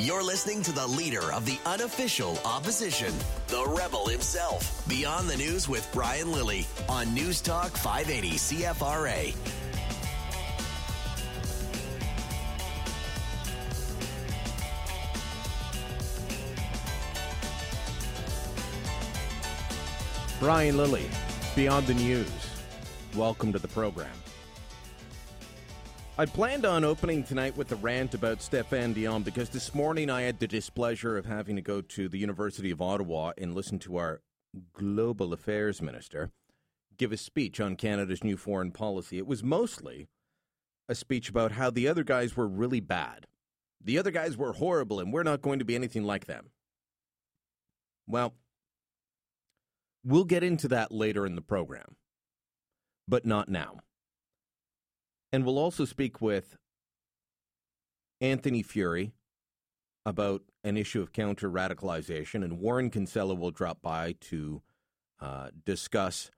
You're listening to the leader of the unofficial opposition, the rebel himself. Beyond the News with Brian Lilley on News Talk 580 CFRA. Brian Lilley, Beyond the News. Welcome to the program. I planned on opening tonight with a rant about Stéphane Dion because this morning I had the displeasure of having to go to the University of Ottawa and listen to our global affairs minister give a speech on Canada's new foreign policy. It was mostly a speech about how the other guys were really bad. The other guys were horrible and we're not going to be anything like them. Well, we'll get into that later in the program, but not now. And we'll also speak with Anthony Furey about an issue of counter radicalization, and Warren Kinsella will drop by to uh, discuss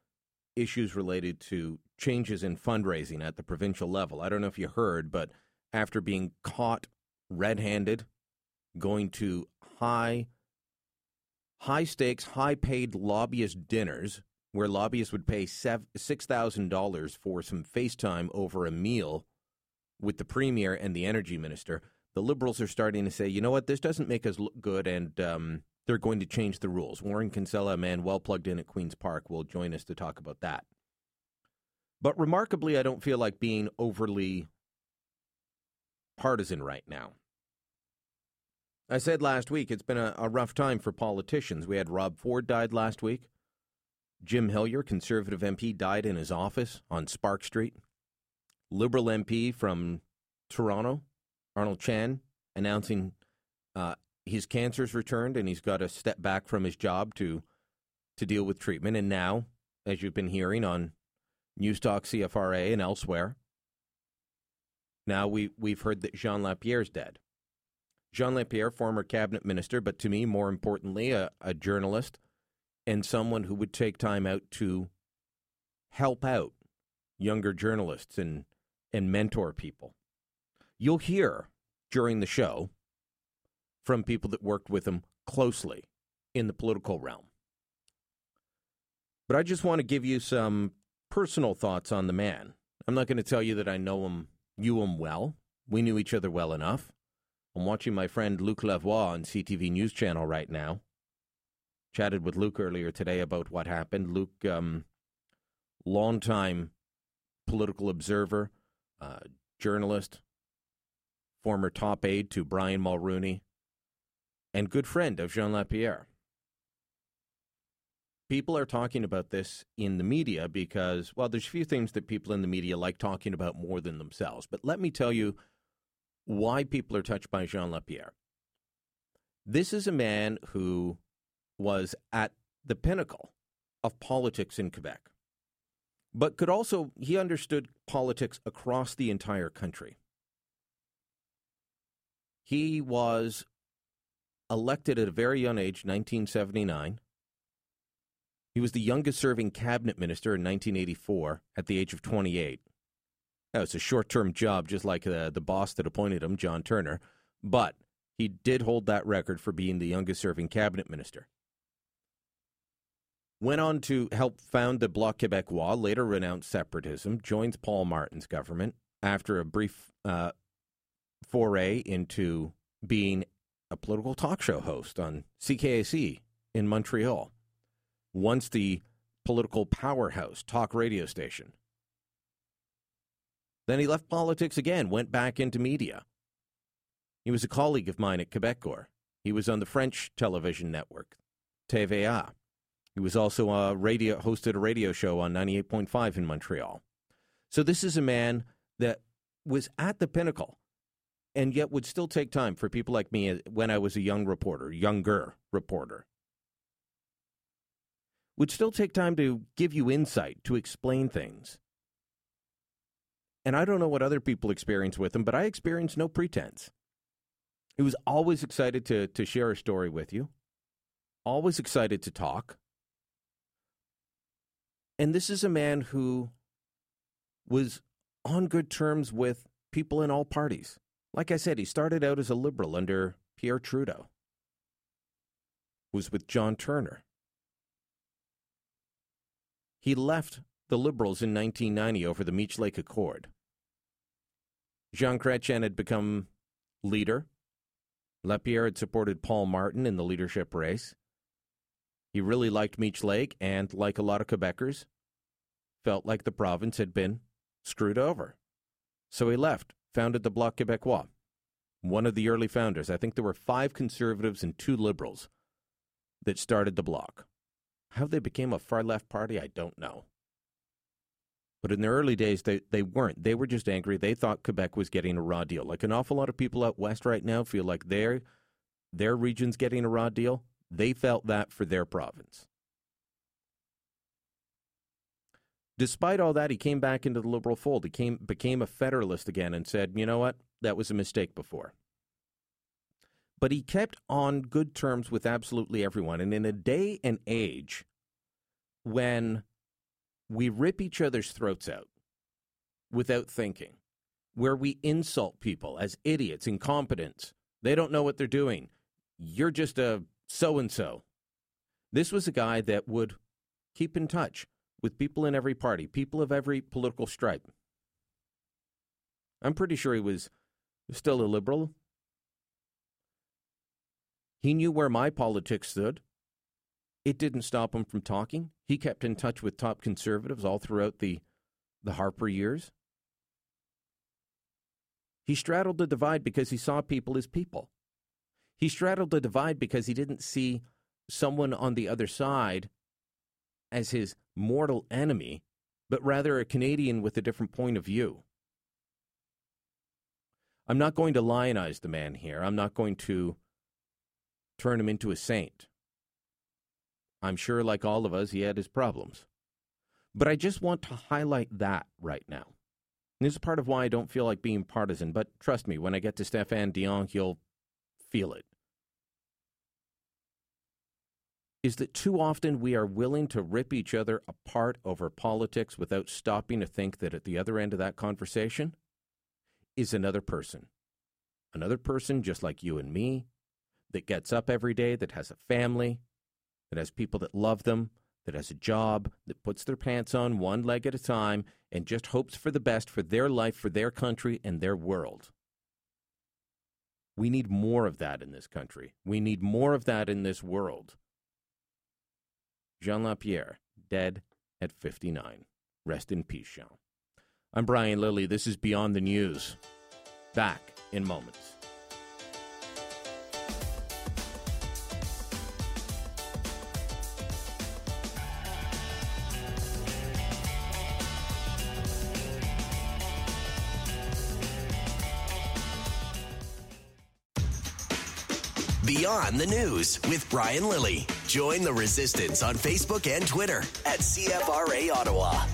issues related to changes in fundraising at the provincial level. I don't know if you heard, but after being caught red handed, going to high high stakes, high paid lobbyist dinners where lobbyists would pay $6,000 for some FaceTime over a meal with the premier and the energy minister, the liberals are starting to say, you know what, this doesn't make us look good, and um, they're going to change the rules. Warren Kinsella, a man well plugged in at Queen's Park, will join us to talk about that. But remarkably, I don't feel like being overly partisan right now. I said last week it's been a, a rough time for politicians. We had Rob Ford died last week. Jim Hillyer, Conservative MP, died in his office on Spark Street. Liberal MP from Toronto, Arnold Chan, announcing uh, his cancer's returned and he's got to step back from his job to to deal with treatment. And now, as you've been hearing on Newstalk CFRA and elsewhere, now we we've heard that Jean Lapierre's dead. Jean Lapierre, former cabinet minister, but to me, more importantly, a, a journalist and someone who would take time out to help out younger journalists and and mentor people. You'll hear during the show from people that worked with him closely in the political realm. But I just want to give you some personal thoughts on the man. I'm not going to tell you that I know him, you him well. We knew each other well enough. I'm watching my friend Luc Lavoie on CTV News Channel right now chatted with Luc earlier today about what happened. Luc, um, longtime political observer, uh, journalist, former top aide to Brian Mulroney, and good friend of Jean Lapierre. People are talking about this in the media because, well, there's a few things that people in the media like talking about more than themselves. But let me tell you why people are touched by Jean Lapierre. This is a man who was at the pinnacle of politics in Quebec, but could also, he understood politics across the entire country. He was elected at a very young age, 1979. He was the youngest serving cabinet minister in 1984 at the age of 28. That was a short term job, just like the, the boss that appointed him, John Turner, but he did hold that record for being the youngest serving cabinet minister went on to help found the Bloc Québécois, later renounced separatism, joins Paul Martin's government after a brief uh, foray into being a political talk show host on CKAC in Montreal, once the political powerhouse talk radio station. Then he left politics again, went back into media. He was a colleague of mine at Quebecor. He was on the French television network, TVA. He was also a radio hosted a radio show on 98.5 in Montreal. So this is a man that was at the pinnacle and yet would still take time for people like me uh, when I was a young reporter, younger reporter. Would still take time to give you insight, to explain things. And I don't know what other people experience with him, but I experienced no pretense. He was always excited to, to share a story with you, always excited to talk, and this is a man who was on good terms with people in all parties. Like I said, he started out as a liberal under Pierre Trudeau was with John Turner. He left the Liberals in 1990 over the Meech Lake Accord. Jean Chrétien had become leader. Lapierre had supported Paul Martin in the leadership race. He really liked Meech Lake and, like a lot of Quebecers, felt like the province had been screwed over. So he left, founded the Bloc Québécois, one of the early founders. I think there were five conservatives and two liberals that started the Bloc. How they became a far left party, I don't know. But in the early days, they, they weren't. They were just angry. They thought Quebec was getting a raw deal. Like an awful lot of people out west right now feel like their, their region's getting a raw deal. They felt that for their province. Despite all that, he came back into the Liberal fold. He came, became a Federalist again and said, you know what? That was a mistake before. But he kept on good terms with absolutely everyone. And in a day and age when we rip each other's throats out without thinking, where we insult people as idiots, incompetents. They don't know what they're doing. You're just a so and so. This was a guy that would keep in touch with people in every party, people of every political stripe. I'm pretty sure he was still a liberal. He knew where my politics stood. It didn't stop him from talking. He kept in touch with top conservatives all throughout the, the Harper years. He straddled the divide because he saw people as people. He straddled the divide because he didn't see someone on the other side as his mortal enemy, but rather a Canadian with a different point of view. I'm not going to lionize the man here. I'm not going to turn him into a saint. I'm sure, like all of us, he had his problems. But I just want to highlight that right now. And this is part of why I don't feel like being partisan, but trust me, when I get to Stéphane Dion, he'll feel it. Is that too often we are willing to rip each other apart over politics without stopping to think that at the other end of that conversation is another person. Another person just like you and me that gets up every day, that has a family, that has people that love them, that has a job, that puts their pants on one leg at a time, and just hopes for the best for their life, for their country, and their world. We need more of that in this country. We need more of that in this world. Jean Lapierre, dead at 59. Rest in peace, Jean. I'm Brian Lilley. This is Beyond the News. Back in moments. Beyond the News with Brian Lilley. Join the resistance on Facebook and Twitter at CFRA Ottawa.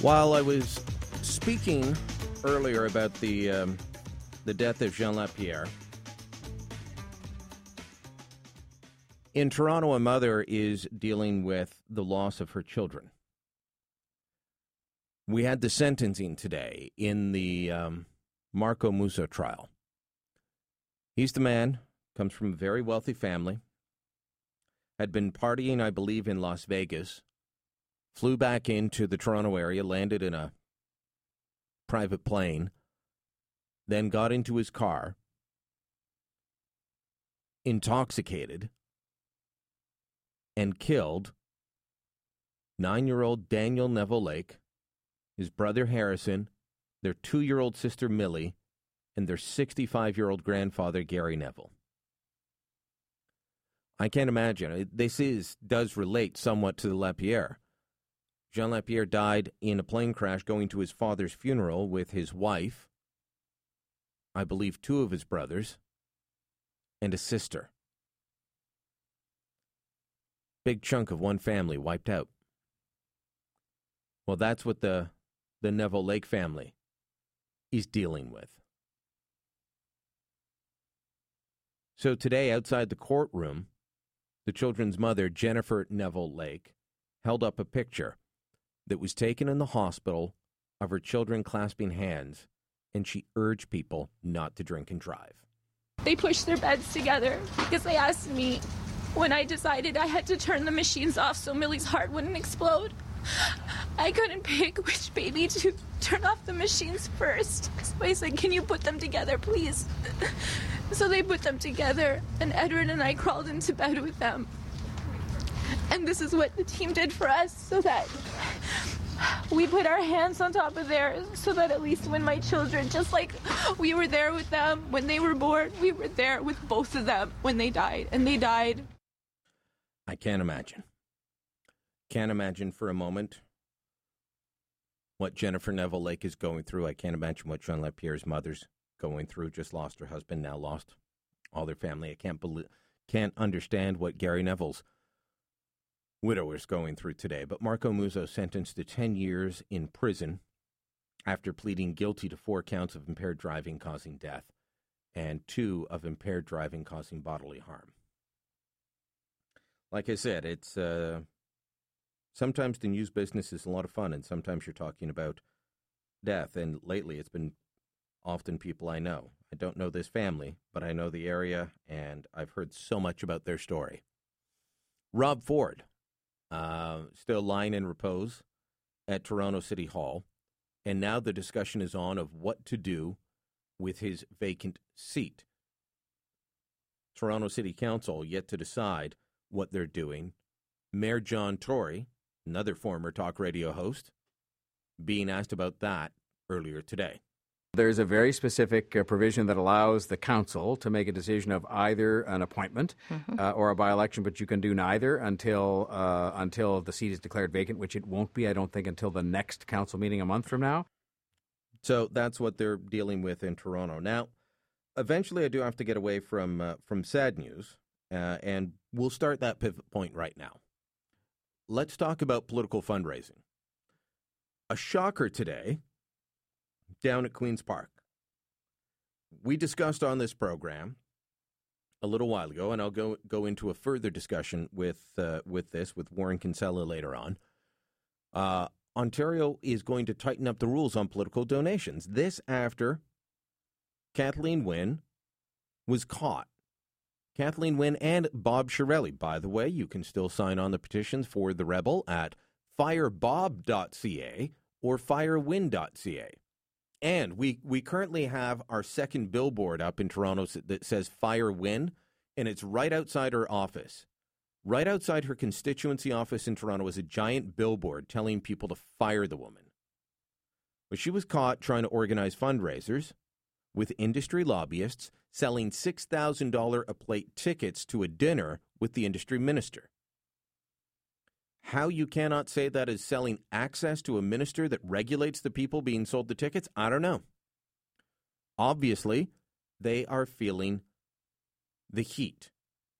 While I was speaking earlier about the um, the death of Jean Lapierre, In Toronto, a mother is dealing with the loss of her children. We had the sentencing today in the um, Marco Muzzo trial. He's the man, comes from a very wealthy family, had been partying, I believe, in Las Vegas, flew back into the Toronto area, landed in a private plane, then got into his car, intoxicated, and killed nine year old Daniel Neville Lake, his brother Harrison, their two year old sister Millie, and their 65 year old grandfather Gary Neville. I can't imagine. This is, does relate somewhat to the Lapierre. Jean Lapierre died in a plane crash going to his father's funeral with his wife, I believe two of his brothers, and a sister big chunk of one family wiped out. Well, that's what the the Neville Lake family is dealing with. So today, outside the courtroom, the children's mother, Jennifer Neville Lake, held up a picture that was taken in the hospital of her children clasping hands, and she urged people not to drink and drive. They pushed their beds together because they asked me when I decided I had to turn the machines off so Millie's heart wouldn't explode. I couldn't pick which baby to turn off the machines first. So I said, Can you put them together, please? So they put them together, and Edward and I crawled into bed with them. And this is what the team did for us so that we put our hands on top of theirs so that at least when my children, just like we were there with them when they were born, we were there with both of them when they died. And they died. I can't imagine. Can't imagine for a moment what Jennifer Neville Lake is going through. I can't imagine what Jean Lapierre's mother's going through. Just lost her husband, now lost all their family. I can't believe, can't understand what Gary Neville's widowers going through today. But Marco Muzzo sentenced to 10 years in prison after pleading guilty to four counts of impaired driving causing death and two of impaired driving causing bodily harm. Like I said, it's uh, sometimes the news business is a lot of fun, and sometimes you're talking about death. And lately, it's been often people I know. I don't know this family, but I know the area, and I've heard so much about their story. Rob Ford uh, still lying in repose at Toronto City Hall. And now the discussion is on of what to do with his vacant seat. Toronto City Council yet to decide what they're doing. Mayor John Tory, another former talk radio host, being asked about that earlier today. There's a very specific uh, provision that allows the council to make a decision of either an appointment mm-hmm. uh, or a by-election, but you can do neither until uh, until the seat is declared vacant, which it won't be, I don't think, until the next council meeting a month from now. So that's what they're dealing with in Toronto now. Eventually, I do have to get away from uh, from sad news, uh, and we'll start that pivot point right now. Let's talk about political fundraising. A shocker today down at Queen's Park. We discussed on this program a little while ago, and I'll go go into a further discussion with uh, with this with Warren Kinsella later on. Uh, Ontario is going to tighten up the rules on political donations. This after Kathleen Wynne was caught. Kathleen Wynne and Bob Chiarelli. By the way, you can still sign on the petitions for the Rebel at firebob.ca or firewynne.ca. And we, we currently have our second billboard up in Toronto that says Fire Wynne, and it's right outside her office. Right outside her constituency office in Toronto is a giant billboard telling people to fire the woman. But she was caught trying to organize fundraisers with industry lobbyists selling $6,000 a plate tickets to a dinner with the industry minister. How you cannot say that is selling access to a minister that regulates the people being sold the tickets, I don't know. Obviously, they are feeling the heat.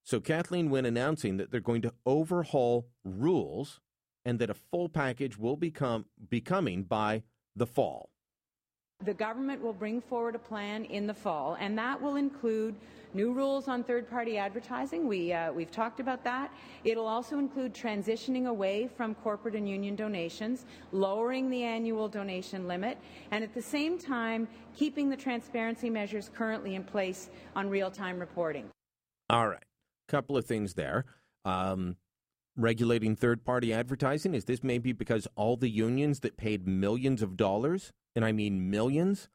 So Kathleen Wynne announcing that they're going to overhaul rules and that a full package will become be coming by the fall. The government will bring forward a plan in the fall, and that will include new rules on third-party advertising. We, uh, we've talked about that. It'll also include transitioning away from corporate and union donations, lowering the annual donation limit, and at the same time, keeping the transparency measures currently in place on real-time reporting. All right. a Couple of things there. Um, regulating third-party advertising, is this maybe because all the unions that paid millions of dollars and I mean millions,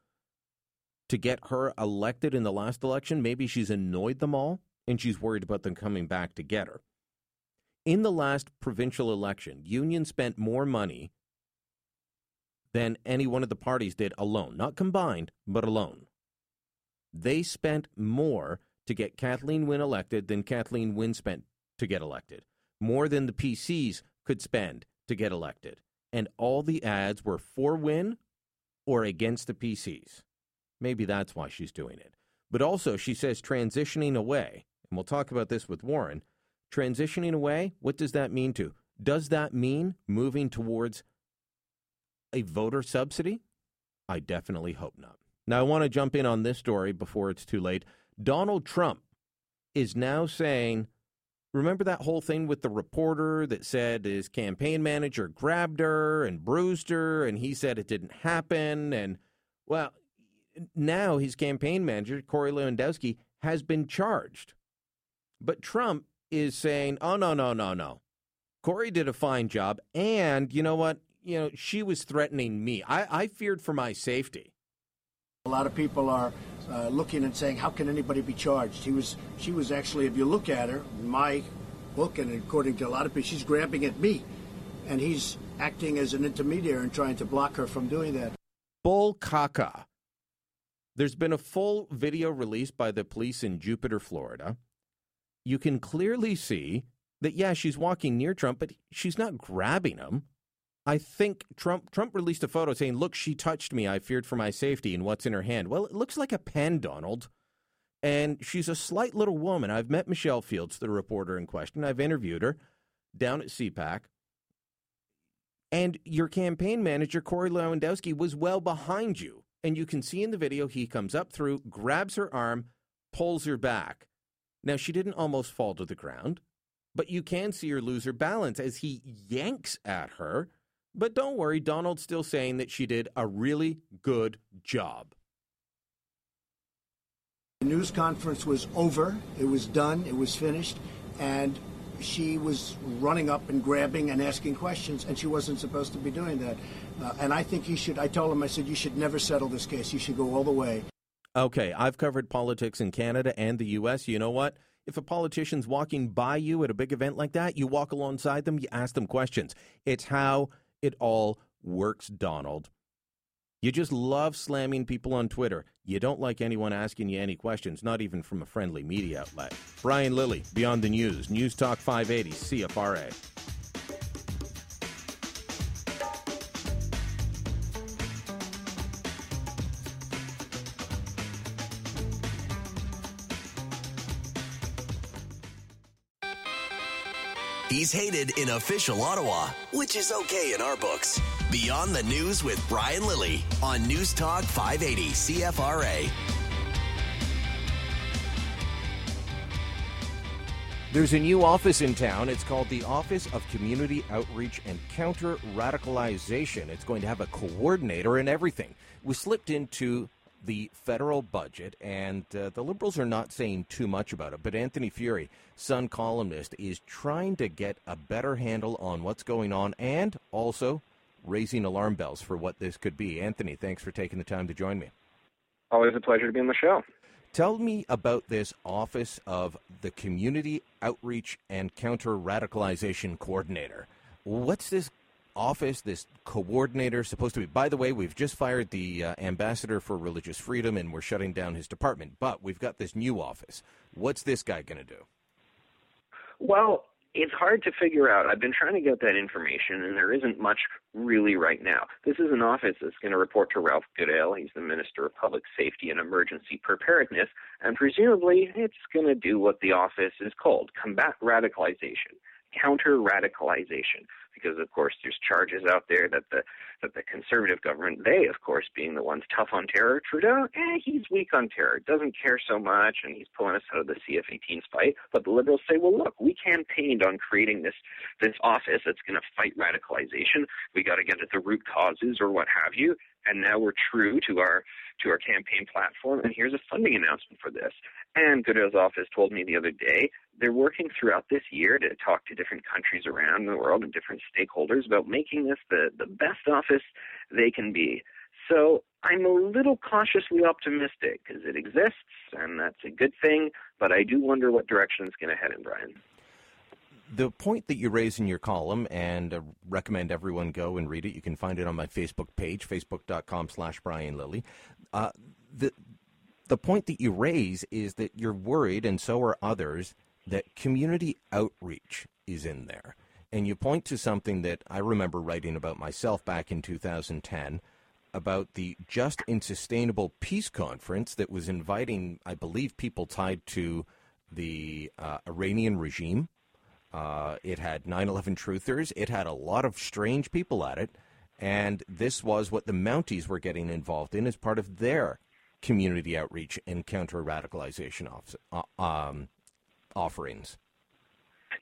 to get her elected in the last election. Maybe she's annoyed them all and she's worried about them coming back to get her. In the last provincial election, Union spent more money than any one of the parties did alone, not combined, but alone. They spent more to get Kathleen Wynne elected than Kathleen Wynne spent to get elected, more than the PCs could spend to get elected. And all the ads were for Wynne or against the PCs. Maybe that's why she's doing it. But also, she says transitioning away, and we'll talk about this with Warren. Transitioning away, what does that mean to? Does that mean moving towards a voter subsidy? I definitely hope not. Now, I want to jump in on this story before it's too late. Donald Trump is now saying, remember that whole thing with the reporter that said his campaign manager grabbed her and bruised her and he said it didn't happen? And, well, now his campaign manager, Corey Lewandowski, has been charged. But Trump is saying, oh, no, no, no, no. Corey did a fine job. And you know what? You know, she was threatening me. I, I feared for my safety. A lot of people are uh, looking and saying, how can anybody be charged? He was, she was actually, if you look at her, my book, and according to a lot of people, she's grabbing at me. And he's acting as an intermediary and trying to block her from doing that. Bull caca. There's been a full video released by the police in Jupiter, Florida. You can clearly see that, yeah, she's walking near Trump, but she's not grabbing him. I think Trump Trump released a photo saying, "Look, she touched me. I feared for my safety." And what's in her hand? Well, it looks like a pen, Donald. And she's a slight little woman. I've met Michelle Fields, the reporter in question. I've interviewed her down at CPAC. And your campaign manager, Corey Lewandowski, was well behind you. And you can see in the video he comes up through, grabs her arm, pulls her back. Now, she didn't almost fall to the ground, but you can see her lose her balance as he yanks at her but don't worry, Donald's still saying that she did a really good job. The news conference was over, it was done, it was finished, and she was running up and grabbing and asking questions, and she wasn't supposed to be doing that. Uh, and I think you should, I told him, I said, you should never settle this case. You should go all the way. Okay, I've covered politics in Canada and the U.S. You know what? If a politician's walking by you at a big event like that, you walk alongside them, you ask them questions. It's how it all works, Donald. You just love slamming people on Twitter. You don't like anyone asking you any questions, not even from a friendly media outlet. Brian Lilley, Beyond the News, News Talk 580, CFRA. He's hated in official Ottawa, which is okay in our books. Beyond the News with Brian Lilley on News Talk 580 CFRA. There's a new office in town. It's called the Office of Community Outreach and Counter Radicalization. It's going to have a coordinator and everything. We slipped into the federal budget, and uh, the Liberals are not saying too much about it. But Anthony Furey, Sun columnist, is trying to get a better handle on what's going on and also raising alarm bells for what this could be. Anthony, thanks for taking the time to join me. Always a pleasure to be on the show. Tell me about this Office of the Community Outreach and Counter Radicalization Coordinator. What's this office, this coordinator, supposed to be. By the way, we've just fired the uh, ambassador for religious freedom and we're shutting down his department. But we've got this new office. What's this guy going to do? Well, it's hard to figure out. I've been trying to get that information, and there isn't much really right now. This is an office that's going to report to Ralph Goodale. He's the Minister of Public Safety and Emergency Preparedness, and presumably it's going to do what the office is called combat radicalization, counter radicalization because of course there's charges out there that the that the conservative government, they of course being the ones tough on terror, Trudeau, eh, he's weak on terror, doesn't care so much, and he's pulling us out of the CF-18's fight. But the liberals say, well, look, we campaigned on creating this this office that's going to fight radicalization. We got to get at the root causes or what have you, and now we're true to our to our campaign platform. And here's a funding announcement for this. And Goodale's office told me the other day they're working throughout this year to talk to different countries around the world and different stakeholders about making this the, the best office they can be. So I'm a little cautiously optimistic because it exists and that's a good thing, but I do wonder what direction it's going to head in, Brian. The point that you raise in your column, and uh, recommend everyone go and read it. You can find it on my Facebook page, facebook.com slash Brian Lilley. Uh, the, the point that you raise is that you're worried, and so are others, that community outreach is in there. And you point to something that I remember writing about myself back in 2010 about the Just and Sustainable Peace Conference that was inviting, I believe, people tied to the uh, Iranian regime. Uh, it had 9 11 truthers. It had a lot of strange people at it. And this was what the Mounties were getting involved in as part of their community outreach and counter radicalization office, uh, um, offerings.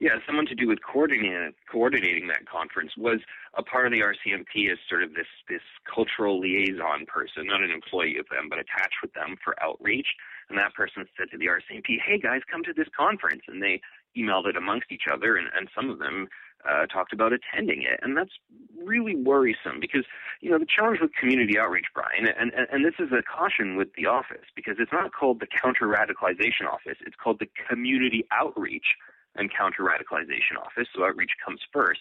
Yeah, someone to do with coordinating coordinating that conference was a part of the RCMP as sort of this this cultural liaison person, not an employee of them, but attached with them for outreach. And that person said to the RCMP, "Hey guys, come to this conference," and they emailed it amongst each other, and, and some of them uh, talked about attending it, and that's really worrisome because you know the challenge with community outreach, Brian, and, and and this is a caution with the office because it's not called the counter radicalization office; it's called the community outreach and counter radicalization office. So outreach comes first.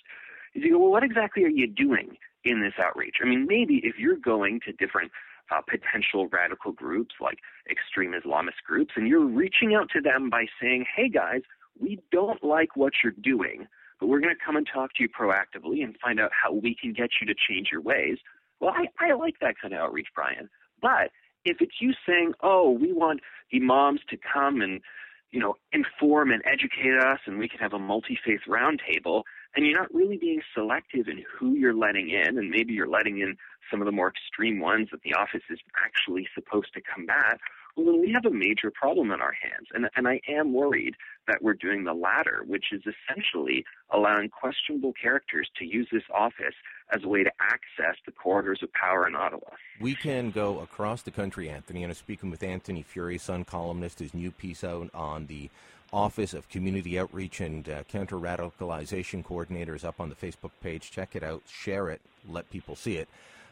Is you go, well, what exactly are you doing in this outreach? I mean, maybe if you're going to different uh, potential radical groups like extreme Islamist groups, and you're reaching out to them by saying, hey guys, we don't like what you're doing but we're going to come and talk to you proactively and find out how we can get you to change your ways. Well, I, I like that kind of outreach, Brian. But if it's you saying, oh, we want imams to come and, you know, inform and educate us and we can have a multi-faith roundtable, and you're not really being selective in who you're letting in, and maybe you're letting in some of the more extreme ones that the office is actually supposed to combat, well, then we have a major problem on our hands. And, and I am worried that we're doing the latter, which is essentially allowing questionable characters to use this office as a way to access the corridors of power in Ottawa. We can go across the country, Anthony, and I'm speaking with Anthony Furey, Sun columnist, his new piece out on the Office of Community Outreach and uh, Counter Radicalization Coordinators up on the Facebook page. Check it out, share it, let people see it.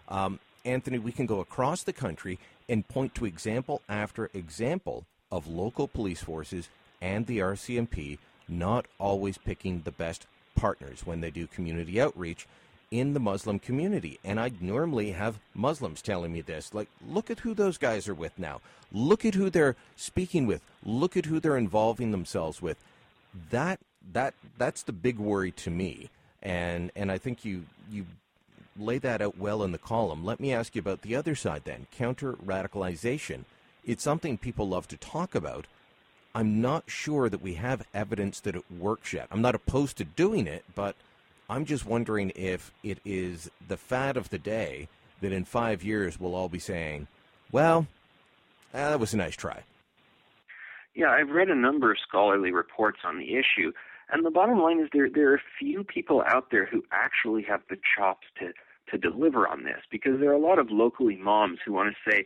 Um, Anthony, we can go across the country and point to example after example of local police forces and the RCMP not always picking the best partners when they do community outreach in the Muslim community. And I'd normally have Muslims telling me this like, look at who those guys are with now. Look at who they're speaking with. Look at who they're involving themselves with. That that that's the big worry to me. And and I think you you lay that out well in the column. Let me ask you about the other side then counter radicalization. It's something people love to talk about. I'm not sure that we have evidence that it works yet. I'm not opposed to doing it, but I'm just wondering if it is the fad of the day that in five years we'll all be saying, well, ah, that was a nice try. Yeah, I've read a number of scholarly reports on the issue, and the bottom line is there there are few people out there who actually have the chops to to deliver on this because there are a lot of local imams who want to say,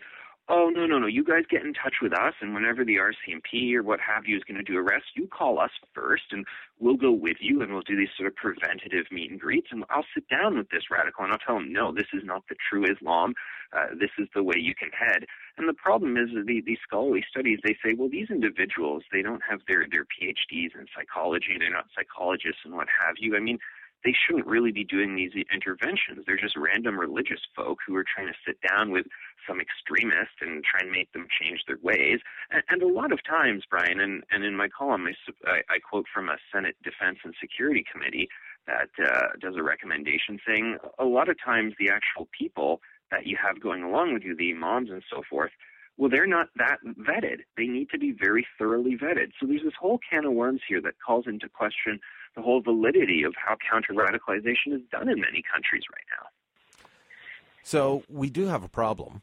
oh, no, no, no, you guys get in touch with us, and whenever the RCMP or what have you is going to do arrests, you call us first, and we'll go with you, and we'll do these sort of preventative meet and greets, and I'll sit down with this radical, and I'll tell him, no, this is not the true Islam. Uh, this is the way you can head. And the problem is that the, these scholarly studies, they say, well, these individuals, they don't have their, their PhDs in psychology, they're not psychologists and what have you. I mean, they shouldn't really be doing these interventions. They're just random religious folk who are trying to sit down with some extremist and try and make them change their ways. And, and a lot of times, Brian, and, and in my column, I, I, quote from a Senate Defense and Security Committee that uh, does a recommendation saying a lot of times the actual people that you have going along with you, the imams and so forth, well, they're not that vetted. They need to be very thoroughly vetted. So there's this whole can of worms here that calls into question the whole validity of how counter radicalization is done in many countries right now. So we do have a problem.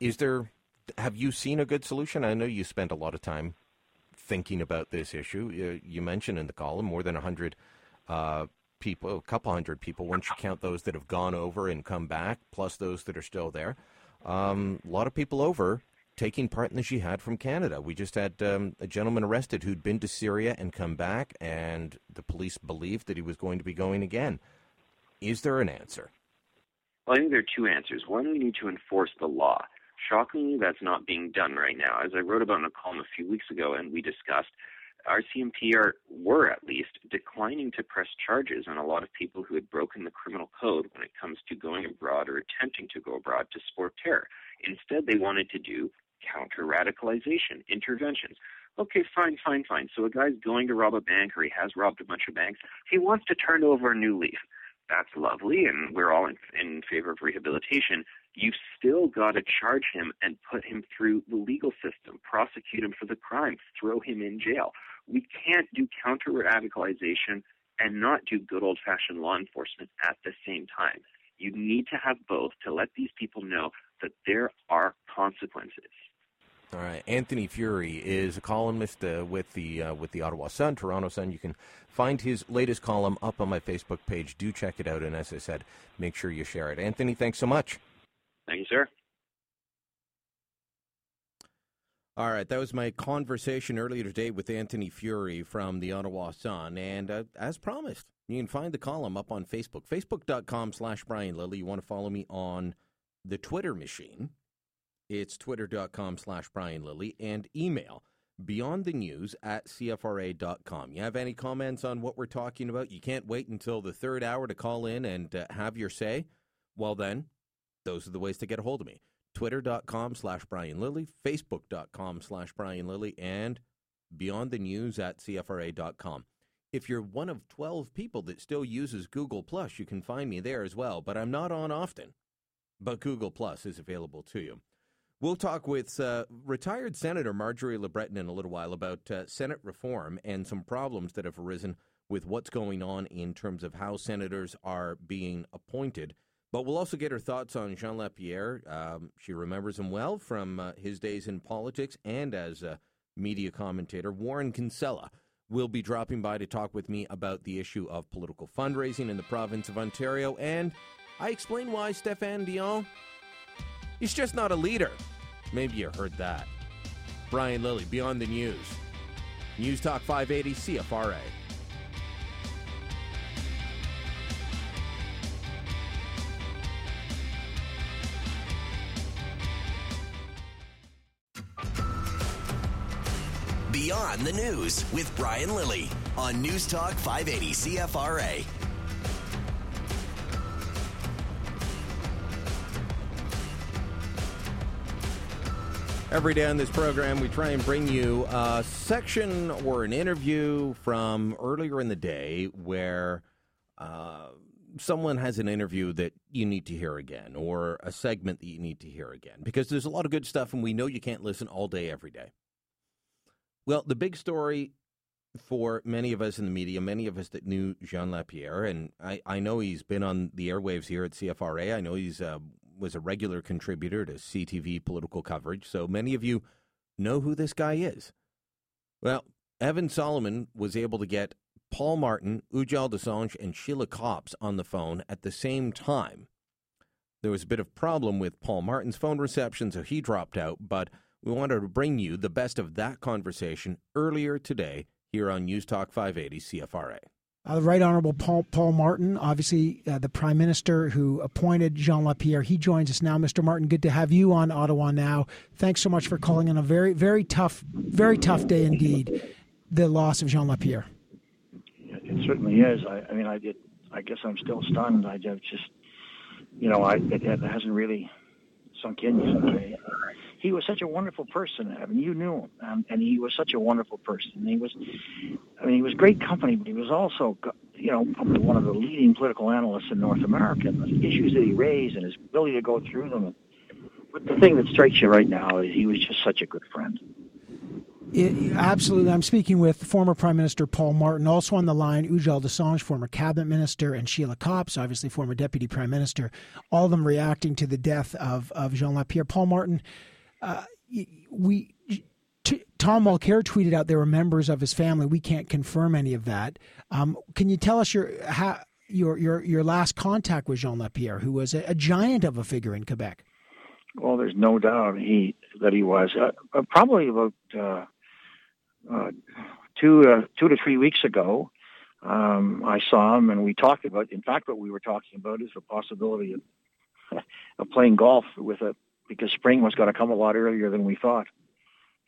Is there? Have you seen a good solution? I know you spent a lot of time thinking about this issue. You, you mentioned in the column more than hundred uh, people, a couple hundred people, once you count those that have gone over and come back, plus those that are still there. Um, a lot of people over taking part in the jihad from Canada. We just had um, a gentleman arrested who'd been to Syria and come back, and the police believed that he was going to be going again. Is there an answer? Well, I think there are two answers. One, we need to enforce the law. Shockingly, that's not being done right now. As I wrote about in a column a few weeks ago, and we discussed, RCMP are, were at least declining to press charges on a lot of people who had broken the criminal code when it comes to going abroad or attempting to go abroad to support terror. Instead, they wanted to do counter radicalization interventions. Okay, fine, fine, fine. So a guy's going to rob a bank or he has robbed a bunch of banks. He wants to turn over a new leaf. That's lovely, and we're all in, in favor of rehabilitation. You've still got to charge him and put him through the legal system, prosecute him for the crime, throw him in jail. We can't do counter radicalization and not do good old fashioned law enforcement at the same time. You need to have both to let these people know that there are consequences. All right, Anthony Furey is a columnist uh, with the uh, with the Ottawa Sun, Toronto Sun. You can find his latest column up on my Facebook page. Do check it out, and as I said, make sure you share it. Anthony, thanks so much. Thank you, sir. All right, that was my conversation earlier today with Anthony Furey from the Ottawa Sun, and uh, as promised, you can find the column up on Facebook, facebook.com slash Brian Lilley. You want to follow me on the Twitter machine, it's twitter.com slash Brian Lilley, and email beyond the news at CFRA.com. You have any comments on what we're talking about? You can't wait until the third hour to call in and uh, have your say? Well, then, those are the ways to get a hold of me twitter.com slash Brian Lilley, facebook.com slash Brian Lilley, and beyond the news at CFRA.com. If you're one of 12 people that still uses Google Plus, you can find me there as well, but I'm not on often. But Google Plus is available to you. We'll talk with uh, retired Senator Marjorie LeBreton in a little while about uh, Senate reform and some problems that have arisen with what's going on in terms of how senators are being appointed but we'll also get her thoughts on Jean Lapierre. Um, she remembers him well from uh, his days in politics and as a media commentator. Warren Kinsella will be dropping by to talk with me about the issue of political fundraising in the province of Ontario. And I explain why Stéphane Dion, he's just not a leader. Maybe you heard that. Brian Lilley, Beyond the News. News Talk 580 CFRA. Beyond the News with Brian Lilley on News Talk 580 CFRA. Every day on this program, we try and bring you a section or an interview from earlier in the day where uh, someone has an interview that you need to hear again or a segment that you need to hear again because there's a lot of good stuff and we know you can't listen all day, every day. Well, the big story for many of us in the media, many of us that knew Jean Lapierre, and I, I know he's been on the airwaves here at CFRA. I know he's uh, was a regular contributor to CTV political coverage. So many of you know who this guy is. Well, Evan Solomon was able to get Paul Martin, Ujjal Dosanjh, and Sheila Copps on the phone at the same time. There was a bit of problem with Paul Martin's phone reception, so he dropped out, but we wanted to bring you the best of that conversation earlier today here on News Talk 580 CFRA. Uh, the Right Honorable Paul, Paul Martin, obviously uh, the Prime Minister who appointed Jean Lapierre, he joins us now. Mr. Martin, good to have you on Ottawa now. Thanks so much for calling in a very, very tough, very tough day indeed. The loss of Jean Lapierre. It certainly is. I, I mean, I did. I guess I'm still stunned. I just, you know, I it, it hasn't really sunk in yet he was such a wonderful person. I mean, you knew him, um, and he was such a wonderful person. He was, I mean, he was great company, but he was also, you know, probably one of the leading political analysts in North America. And the issues that he raised and his ability to go through them. But the thing that strikes you right now is he was just such a good friend. It, absolutely. I'm speaking with former Prime Minister Paul Martin, also on the line, Ujjal Dosanjh, former cabinet minister, and Sheila Copps, obviously former deputy prime minister, all of them reacting to the death of, of Jean Lapierre. Paul Martin, uh, we t- Tom Mulcair tweeted out there were members of his family. We can't confirm any of that. Um, can you tell us your how, your your your last contact with Jean Lapierre, who was a, a giant of a figure in Quebec? Well, there's no doubt he that he was. Uh, uh probably about uh, uh, two uh, two to three weeks ago, um, I saw him and we talked about. In fact, what we were talking about is the possibility of of playing golf with a because spring was going to come a lot earlier than we thought.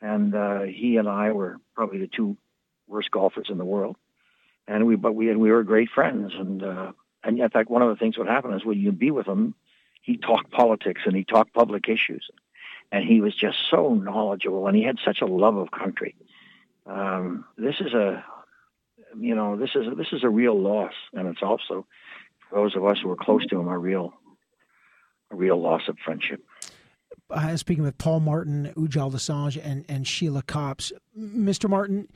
And uh, he and I were probably the two worst golfers in the world. And we, but we, and we were great friends. And, uh, and in fact, one of the things that happened is when you'd be with him, he talked politics and he talked public issues. And he was just so knowledgeable and he had such a love of country. Um, this is a, you know, this is, a, this is a real loss. And it's also, for those of us who are close to him, a real, a real loss of friendship uh, speaking with Paul Martin, Ujjal Dosanjh, and, and Sheila Copps. Mr. Martin,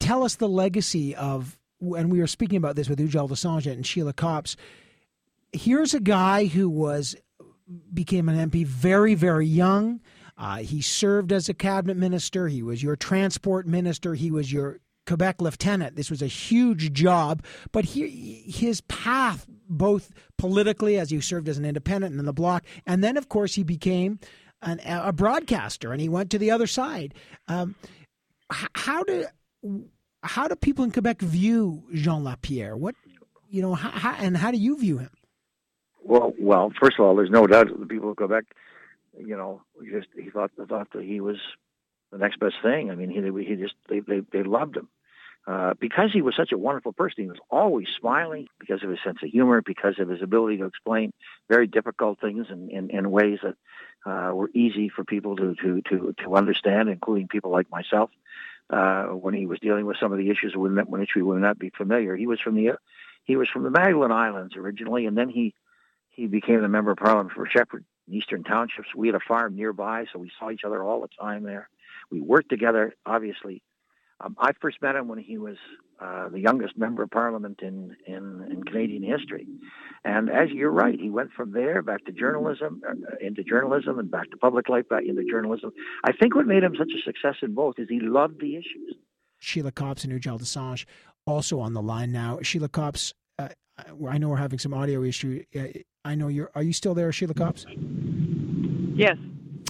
tell us the legacy of, and we were speaking about this with Ujjal Dosanjh and Sheila Copps. Here's a guy who was became an MP very, very young. Uh, he served as a cabinet minister. He was your transport minister. He was your Quebec lieutenant. This was a huge job, but he, his path, both politically as he served as an independent and in the bloc, and then of course he became an, a broadcaster and he went to the other side. Um, how do how do people in Quebec view Jean Lapierre? What you know, how, how, and how do you view him? Well, well, first of all, there's no doubt that the people of Quebec, you know, just he thought thought that he was the next best thing. I mean, he he just they they, they loved him. Uh, because he was such a wonderful person, he was always smiling because of his sense of humor, because of his ability to explain very difficult things in, in, in ways that uh, were easy for people to, to, to, to understand, including people like myself. Uh, when he was dealing with some of the issues with which we would not be familiar, he was from the he was from the Magdalen Islands originally, and then he he became the member of parliament for Shefford Eastern Townships. We had a farm nearby, so we saw each other all the time there. We worked together, obviously, um, I first met him when he was uh, the youngest member of parliament in, in, in, Canadian history. And as you're right, he went from there back to journalism, uh, into journalism, and back to public life, back into journalism. I think what made him such a success in both is he loved the issues. Sheila Copps and Ujjal Dosanjh also on the line now. Sheila Copps, uh, I know we're having some audio issue. Uh, I know you're. Are you still there, Sheila Copps? Yes.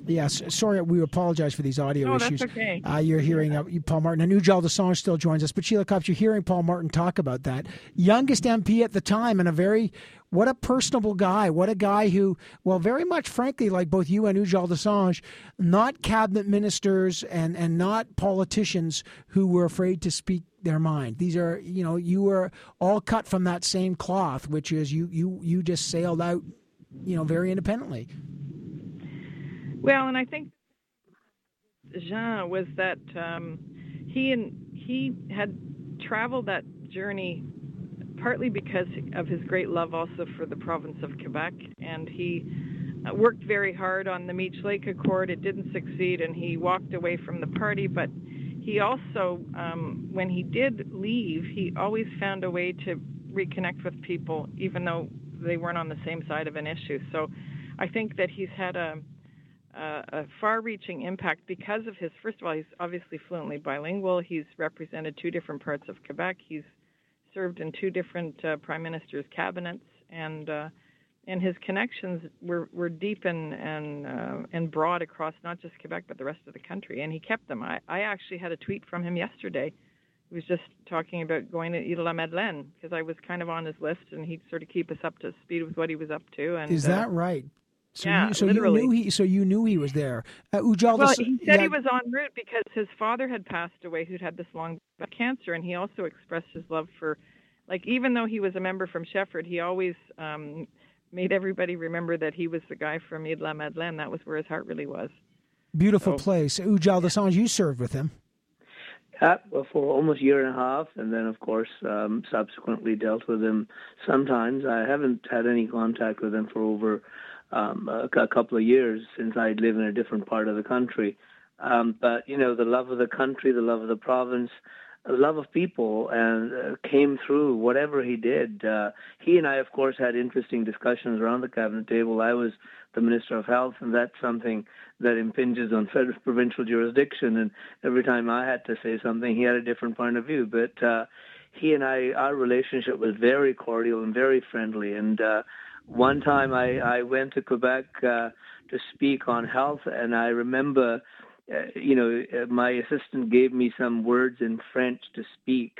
Yes, sorry, we apologize for these audio oh, issues. That's okay. Uh, you're hearing uh, Paul Martin. And Ujjal Dosanjh still joins us, but Sheila Copps, you're hearing Paul Martin talk about that. Youngest MP at the time, and a very, what a personable guy. What a guy who, well, very much, frankly, like both you and Ujjal Dosanjh, not cabinet ministers and, and not politicians who were afraid to speak their mind. These are, you know, you were all cut from that same cloth, which is you, you, you just sailed out, you know, very independently. Well, and I think Jean was that um, he and he had traveled that journey partly because of his great love also for the province of Quebec, and he uh, worked very hard on the Meech Lake Accord. It didn't succeed, and he walked away from the party. But he also, um, when he did leave, he always found a way to reconnect with people, even though they weren't on the same side of an issue. So I think that he's had a uh, a far-reaching impact because of his. First of all, he's obviously fluently bilingual. He's represented two different parts of Quebec. He's served in two different uh, prime ministers' cabinets, and uh, and his connections were, were deep and and uh, and broad across not just Quebec but the rest of the country. And he kept them. I, I actually had a tweet from him yesterday. He was just talking about going to Ile la Madeleine because I was kind of on his list, and he'd sort of keep us up to speed with what he was up to. And is that uh, right? So yeah, you, so literally. you knew he so you knew he was there. Uh, Ujjal, well, he said yeah. he was en route because his father had passed away, who'd had this long cancer, and he also expressed his love for, like, even though he was a member from Shefford, he always um, made everybody remember that he was the guy from Ile la Madeleine. That was where his heart really was. Beautiful so, place. Ujjal Dosanjh, you served with him. Yeah, well, for almost a year and a half, and then, of course, um, subsequently dealt with him sometimes. I haven't had any contact with him for over um, a, a, couple of years since I'd lived in a different part of the country. Um, but you know, the love of the country, the love of the province, the love of people, and uh, came through whatever he did. Uh, he and I, of course, had interesting discussions around the cabinet table. I was the minister of health, and that's something that impinges on federal provincial jurisdiction. And every time I had to say something, he had a different point of view. But uh, he and I, our relationship was very cordial and very friendly, and uh, one time I, I went to Quebec uh, to speak on health, and I remember, uh, you know, uh, my assistant gave me some words in French to speak,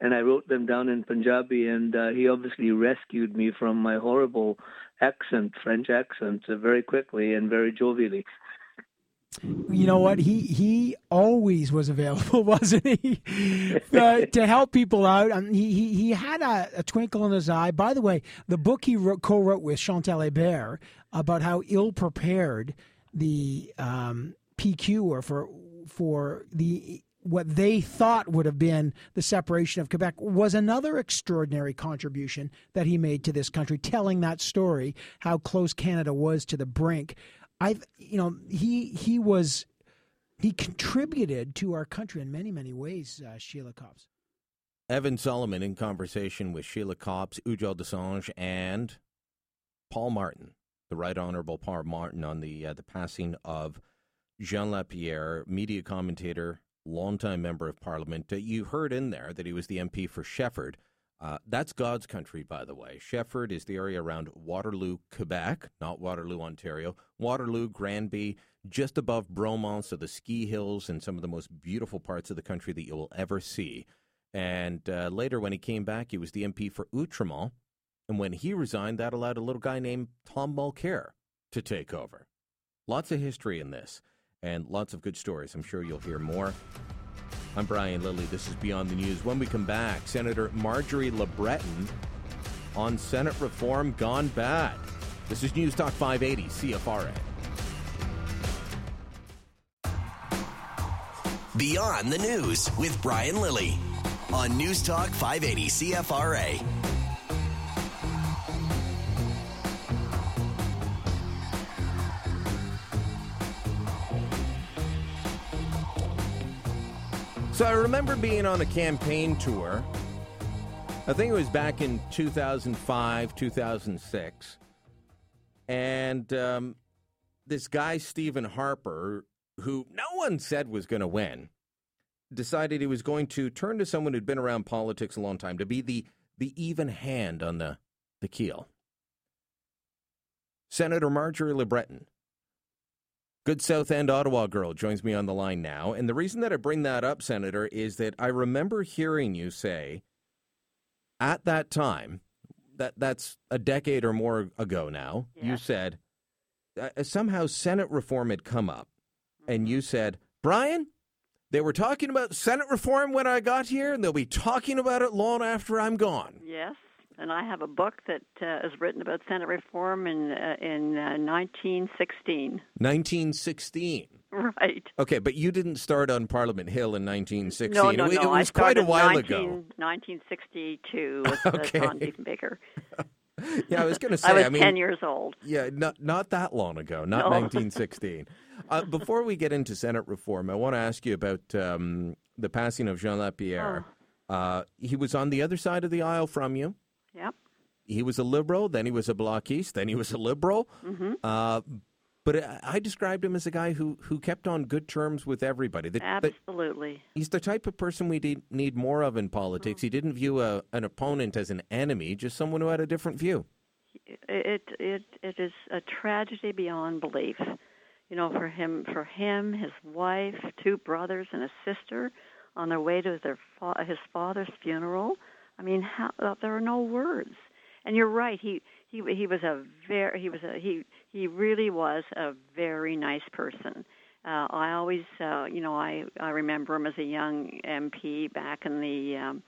and I wrote them down in Punjabi, and uh, he obviously rescued me from my horrible accent, French accent, uh, very quickly and very jovially you know what? He he always was available wasn't he? Uh, to help people out um, he, he had a, a, twinkle in his eye. By the way the book he wrote, co-wrote with Chantal Hébert about how ill prepared the um, pq were for for the what they thought would have been the separation of Quebec was another extraordinary contribution that he made to this country, telling that story, how close Canada was to the brink I, you know, he he was he contributed to our country in many many ways. Uh, Sheila Copps. Evan Solomon in conversation with Sheila Copps, Ujjal Dosanjh, and Paul Martin, the Right Honorable Paul Martin, on the uh, the passing of Jean Lapierre, media commentator, longtime member of parliament. Uh, you heard in there that he was the MP for Shefford. Uh, that's God's country, by the way. Shefford is the area around Waterloo, Quebec, not Waterloo, Ontario. Waterloo, Granby, just above Bromont, so the ski hills and some of the most beautiful parts of the country that you will ever see. And uh, later, when he came back, he was the MP for Outremont. And when he resigned, that allowed a little guy named Tom Mulcair to take over. Lots of history in this and lots of good stories. I'm sure you'll hear more. I'm Brian Lilley. This is Beyond the News. When we come back, Senator Marjorie LeBreton on Senate reform gone bad. This is News Talk 580 CFRA. Beyond the News with Brian Lilley on News Talk 580 CFRA. So I remember being on a campaign tour. I think it was back in 2005, 2006. And um, this guy, Stephen Harper, who no one said was going to win, decided he was going to turn to someone who'd been around politics a long time to be the, the even hand on the, the keel. Senator Marjorie LeBreton Good South End, Ottawa girl joins me on the line now. And the reason that I bring that up, Senator, is that I remember hearing you say at that time, that that's a decade or more ago now, yeah. you said uh, somehow Senate reform had come up. Mm-hmm. And you said, Brian, they were talking about Senate reform when I got here, and they'll be talking about it long after I'm gone. Yes and I have a book that uh, is written about Senate reform in uh, in uh, 1916. 1916. Right. Okay, but you didn't start on Parliament Hill in 1916. No, no, no. It, it was quite a while 19, ago. 1962 with okay. John Diefenbaker. yeah, I was going to say. I was I mean, 10 years old. Yeah, not not that long ago, not no. 1916. uh, before we get into Senate reform, I want to ask you about um, the passing of Jean Lapierre. Oh. Uh, he was on the other side of the aisle from you. Yep. He was a liberal, then he was a bloquiste, then he was a liberal. Mm-hmm. Uh, but I described him as a guy who, who kept on good terms with everybody. The, Absolutely. He's the type of person we need, need more of in politics. Mm-hmm. He didn't view a, an opponent as an enemy, just someone who had a different view. It it it is a tragedy beyond belief. You know, for him, for him, his wife, two brothers, and a sister, on their way to their fa- his father's funeral. I mean, how, uh, there are no words. And you're right. He he he was a very he was a he he really was a very nice person. Uh, I always uh, you know I I remember him as a young MP back in the um,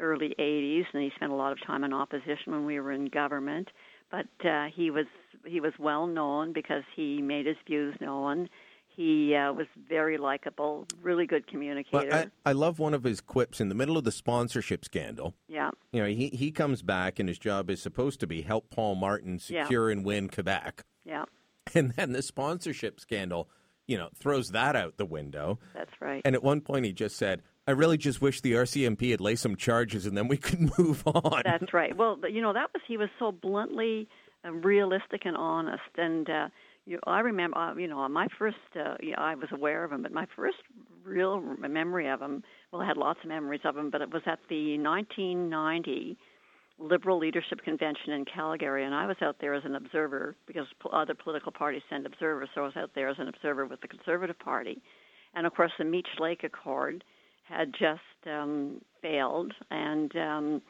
early 80s, and he spent a lot of time in opposition when we were in government. But uh, he was he was well known because he made his views known he uh, was very likable, really good communicator. Well, I, I, love one of his quips in the middle of the sponsorship scandal. Yeah. You know, he, he comes back and his job is supposed to be help Paul Martin secure yeah. and win Quebec. Yeah. And then the sponsorship scandal, you know, throws that out the window. That's right. And at one point he just said, I really just wish the RCMP had laid some charges and then we could move on. That's right. Well, you know, that was, he was so bluntly uh, realistic and honest. And, uh, you, I remember, uh, you know, my first, uh, you know, I was aware of him, but my first real memory of him, well, I had lots of memories of him, but it was at the 1990 Liberal Leadership Convention in Calgary, and I was out there as an observer because other political parties send observers, so I was out there as an observer with the Conservative Party. And of course, the Meech Lake Accord had just um, failed, and um,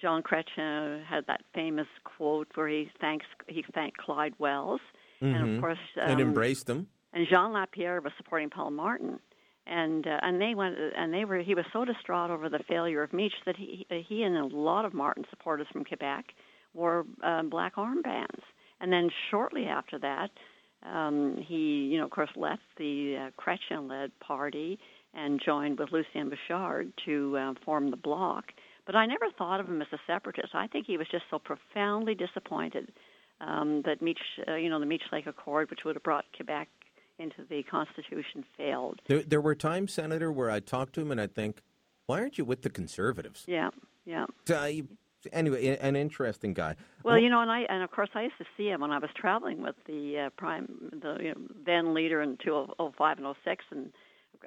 Jean Chrétien had that famous quote where he thanks he thanked Clyde Wells mm-hmm. and of course um, and embraced them. And Jean Lapierre was supporting Paul Martin, and uh, and they went and they were he was so distraught over the failure of Meech that he he and a lot of Martin supporters from Quebec wore um, black armbands, and then shortly after that. Um, he, you know, of course, left the uh, Chrétien-led party and joined with Lucien Bouchard to uh, form the Bloc. But I never thought of him as a separatist. I think he was just so profoundly disappointed um, that Meech, uh, you know, the Meech Lake Accord, which would have brought Quebec into the Constitution, failed. There, there were times, Senator, where I talked to him and I think, why aren't you with the Conservatives? Yeah, yeah. Uh, anyway, an interesting guy. Well, you know, and I and of course I used to see him when I was traveling with the uh, prime, the you know, then leader in 2005 and 06, and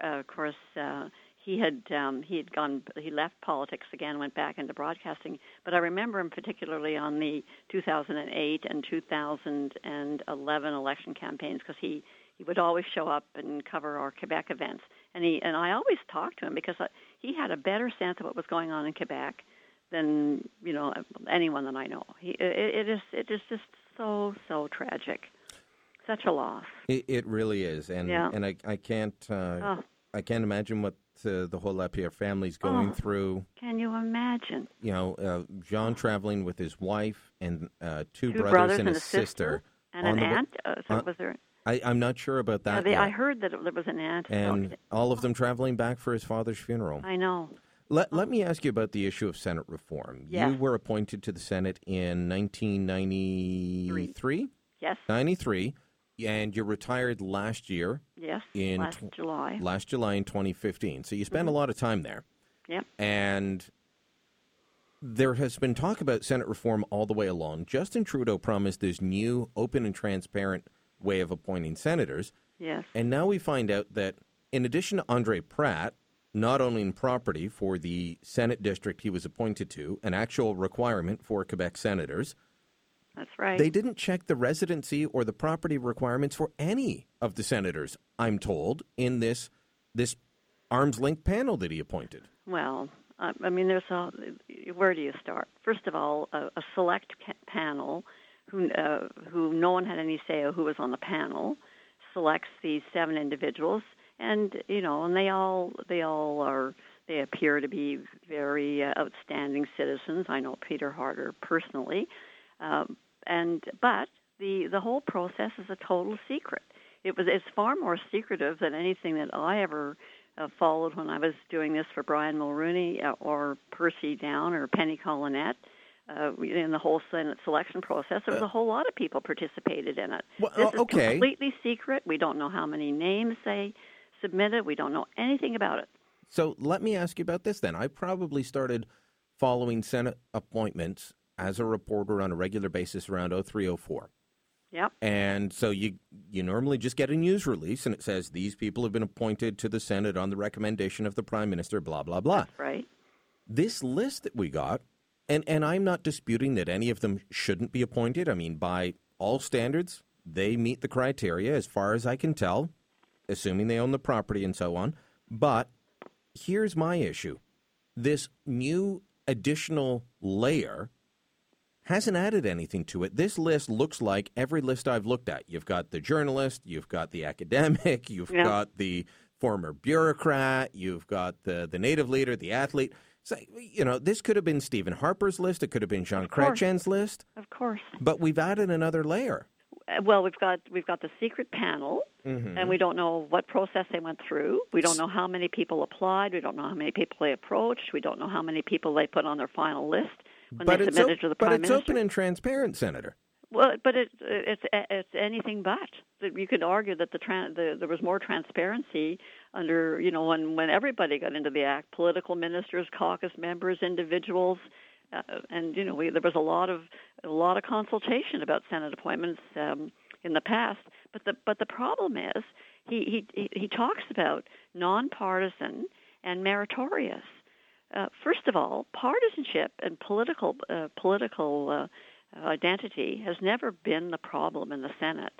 uh, of course uh, he had um, he had gone he left politics again, went back into broadcasting. But I remember him particularly on the 2008 and 2011 election campaigns because he he would always show up and cover our Quebec events, and he and I always talked to him because I, he had a better sense of what was going on in Quebec than you know anyone that I know. He, it, it is it is just so so tragic, such a loss. It, it really is, and Yeah. and I I can't uh, Oh. I can't imagine what uh, the whole Lapierre family's going Oh. through. Can you imagine? You know, uh, Jean traveling with his wife and uh, two, Two brothers, brothers and, and a a sister and an the aunt. Uh, so was there? I, I'm not sure about that. they. I heard that it, there was an aunt. and Okay. all of them traveling back for his father's funeral. I know. Let, let me ask you about the issue of Senate reform. Yeah. You were appointed to the Senate in 1993? Yes. 93. And you retired last year. Yes. In last tw- July. Mm-hmm. Last July in 2015. So you spent a lot of time there. Yep. And there has been talk about Senate reform all the way along. Justin Trudeau promised this new, open, and transparent way of appointing senators. Yes. And now we find out that in addition to André Pratte not owning property for the Senate district he was appointed to, an actual requirement for Quebec senators, That's right. they didn't check the residency or the property requirements for any of the senators, I'm told, in this this arm's length panel that he appointed. Well, uh, I mean, there's a. Where do you start? First of all, a, a select panel, who uh, who no one had any say of who was on the panel, selects these seven individuals, and you know, and they all they all are. They appear to be very uh, outstanding citizens. I know Peter Harder personally, um, and but the the whole process is a total secret. It was it's far more secretive than anything that I ever uh, followed when I was doing this for Brian Mulrooney uh, or Percy Downe or Penny Collenette. Uh, in the whole Senate selection process, there was a whole lot of people participated in it. Well, this is okay. completely secret. We don't know how many names they submitted. We don't know anything about it. So let me ask you about this then. I probably started following Senate appointments as a reporter on a regular basis around 0304. Yep. And so you you normally just get a news release and it says these people have been appointed to the Senate on the recommendation of the Prime Minister, blah blah blah. Right. This list that we got, and, and I'm not disputing that any of them shouldn't be appointed. I mean, by all standards, they meet the criteria as far as I can tell, assuming they own the property and so on. But here's my issue. This new additional layer hasn't added anything to it. This list looks like every list I've looked at. You've got the journalist, you've got the academic, you've Yeah. got the former bureaucrat, you've got the, the native leader, the athlete. So, you know, this could have been Stephen Harper's list, it could have been Jean course. Chrétien's list, Of course. but we've added another layer. Uh, Well, we've got we've got the secret panel, Mhm. and we don't know what process they went through. We don't know how many people applied. We don't know how many people they approached. We don't know how many people they put on their final list when but they it's, submitted op- to the but it's minister. open and transparent, Senator. Well, but it, it's it's anything but. That You could argue that the, tran- the there was more transparency under you know when when everybody got into the act, political ministers, caucus members, individuals, uh, and you know we, there was a lot of a lot of consultation about Senate appointments um, in the past. But the but the problem is he he he talks about nonpartisan and meritorious. Uh, first of all, partisanship and political uh, political uh, identity has never been the problem in the Senate.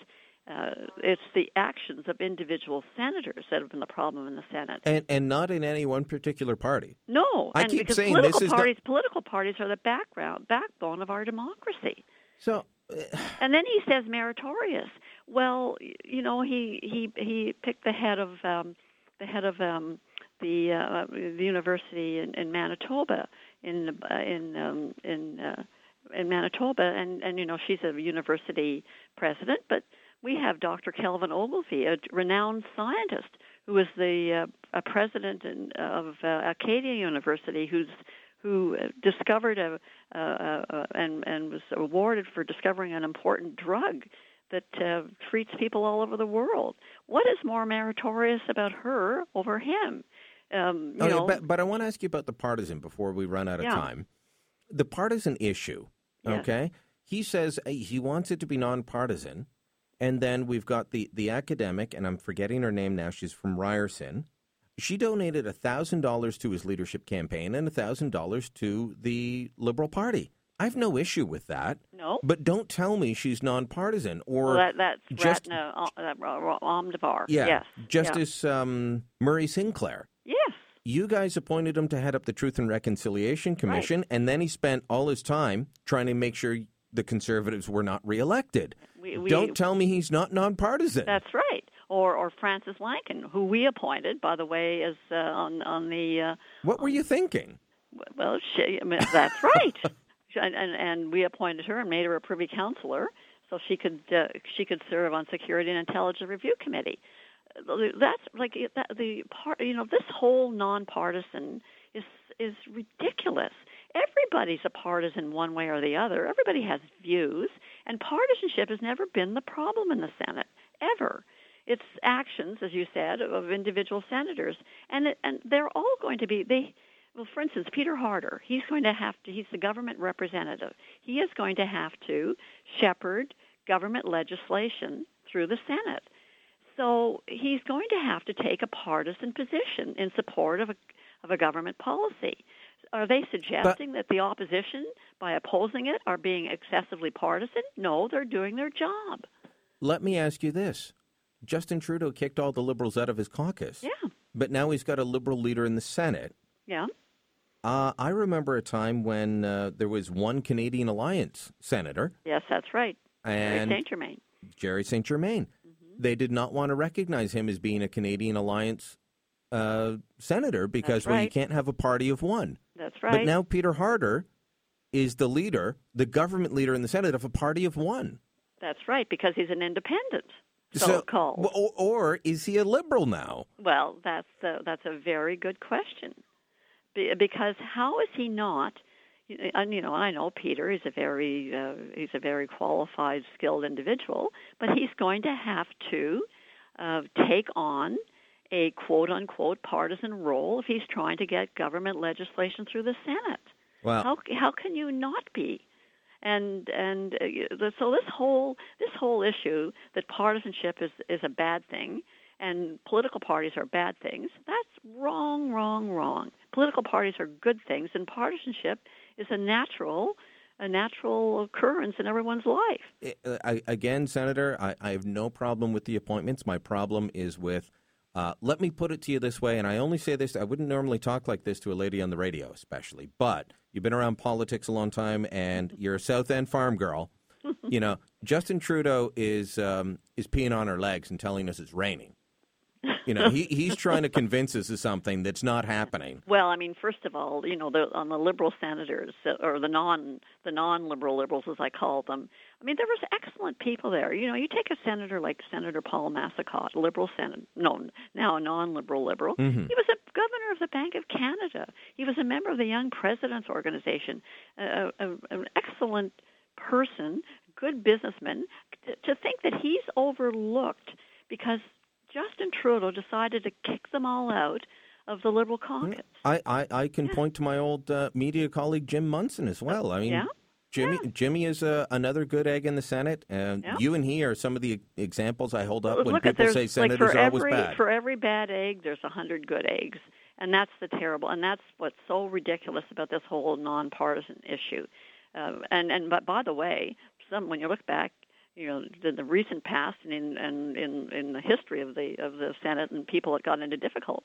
Uh, it's the actions of individual senators that have been the problem in the Senate. And, and not in any one particular party. No, I and keep because saying political this is parties, political parties are the background, backbone of our democracy. So, and then he says meritorious. Well, you know, he he he picked the head of um, the head of um, the uh, the university in, in Manitoba in uh, in um, in uh, in Manitoba, and and you know she's a university president, but we have Dr. Kelvin Ogilvie, a renowned scientist who is the uh, a president in, of uh, Acadia University, who's who discovered a, uh, uh, and and was awarded for discovering an important drug that uh, treats people all over the world. What is more meritorious about her over him? Um, you Okay, know, but, but I want to ask you about the partisan before we run out of Yeah. time. the partisan issue. Yes. Okay, he says uh, he wants it to be nonpartisan, and then we've got the the academic, and I'm forgetting her name now. She's from Ryerson. She donated thousand dollars to his leadership campaign and thousand dollars to the Liberal Party. I have no issue with that. No. But don't tell me she's nonpartisan or Well, that, that's just Ratna uh, uh, yeah, Yes. Justice um, Murray Sinclair. You guys appointed him to head up the Truth and Reconciliation Commission, and then he spent all his time trying to make sure the conservatives were not reelected. We- we- Don't tell me he's not nonpartisan. That's right. Or or Frances Lankin, who we appointed, by the way, is uh, on on the. Uh, what were you thinking? well, she, I mean, that's right. and, and and we appointed her and made her a privy councillor, so she could uh, she could serve on Security and Intelligence Review Committee. That's like that, the part. You know, this whole nonpartisan is is ridiculous. Everybody's a partisan one way or the other. Everybody has views, and partisanship has never been the problem in the Senate ever. It's actions, as you said, of individual senators, and it, and they're all going to be they. Well, for instance, Peter Harder, he's going to have to. He's the government representative. He is going to have to shepherd government legislation through the Senate. So he's going to have to take a partisan position in support of a of a government policy. Are they suggesting that the opposition, by opposing it, are being excessively partisan? No, they're doing their job. Let me ask you this. Justin Trudeau kicked all the liberals out of his caucus. Yeah. But now he's got a liberal leader in the Senate. Yeah. Uh, I remember a time when uh, there was one Canadian Alliance senator, Yes, that's right. and Saint Germain. Gerry St. Germain. Mm-hmm. They did not want to recognize him as being a Canadian Alliance uh, senator because That's well, you can't have a party of one. That's right. But now Peter Harder is the leader, the government leader in the Senate of a party of one. That's right, because he's an independent, So- called. Or, or is he a liberal now? Well, that's a, that's a very good question. Be, because how is he not? And you know, I know Peter. He's a very uh, he's a very qualified, skilled individual, but he's going to have to uh, take on a quote unquote partisan role if he's trying to get government legislation through the Senate. Well- how how can you not be? And and uh, so this whole this whole issue that partisanship is is a bad thing and political parties are bad things. That's wrong, wrong, wrong. Political parties are good things, and partisanship is a natural a natural occurrence in everyone's life. I, again, Senator, I, I have no problem with the appointments. My problem is with. Uh, let me put it to you this way, and I only say this. I wouldn't normally talk like this to a lady on the radio, especially. But you've been around politics a long time, and you're a South End farm girl. you know, Justin Trudeau is um, is peeing on her legs and telling us it's raining. You know, he, he's trying to convince us of something that's not happening. Well, I mean, first of all, you know, the, on the liberal senators uh, or the non the non-liberal liberals, as I call them. I mean, there was excellent people there. You know, you take a senator like Senator Paul Massicotte, a liberal senator, no, now a non-liberal liberal. Mhm. He was a governor of the Bank of Canada. He was a member of the Young Presidents Organization. A, a, an excellent person, good businessman. To, to think that he's overlooked because Justin Trudeau decided to kick them all out of the Liberal caucus. I, I, I can point to my old uh, media colleague Jim Munson as well. I mean, Yeah. Jimmy Jimmy is uh, another good egg in the Senate, and Yeah. you and he are some of the examples I hold up when people say senators for are always bad. for every bad egg, there's a hundred good eggs, and that's the terrible, and that's what's so ridiculous about this whole nonpartisan issue. Uh, and and but by the way, some when you look back, you know, in the recent past and in and in in the history of the of the Senate and people that got into difficult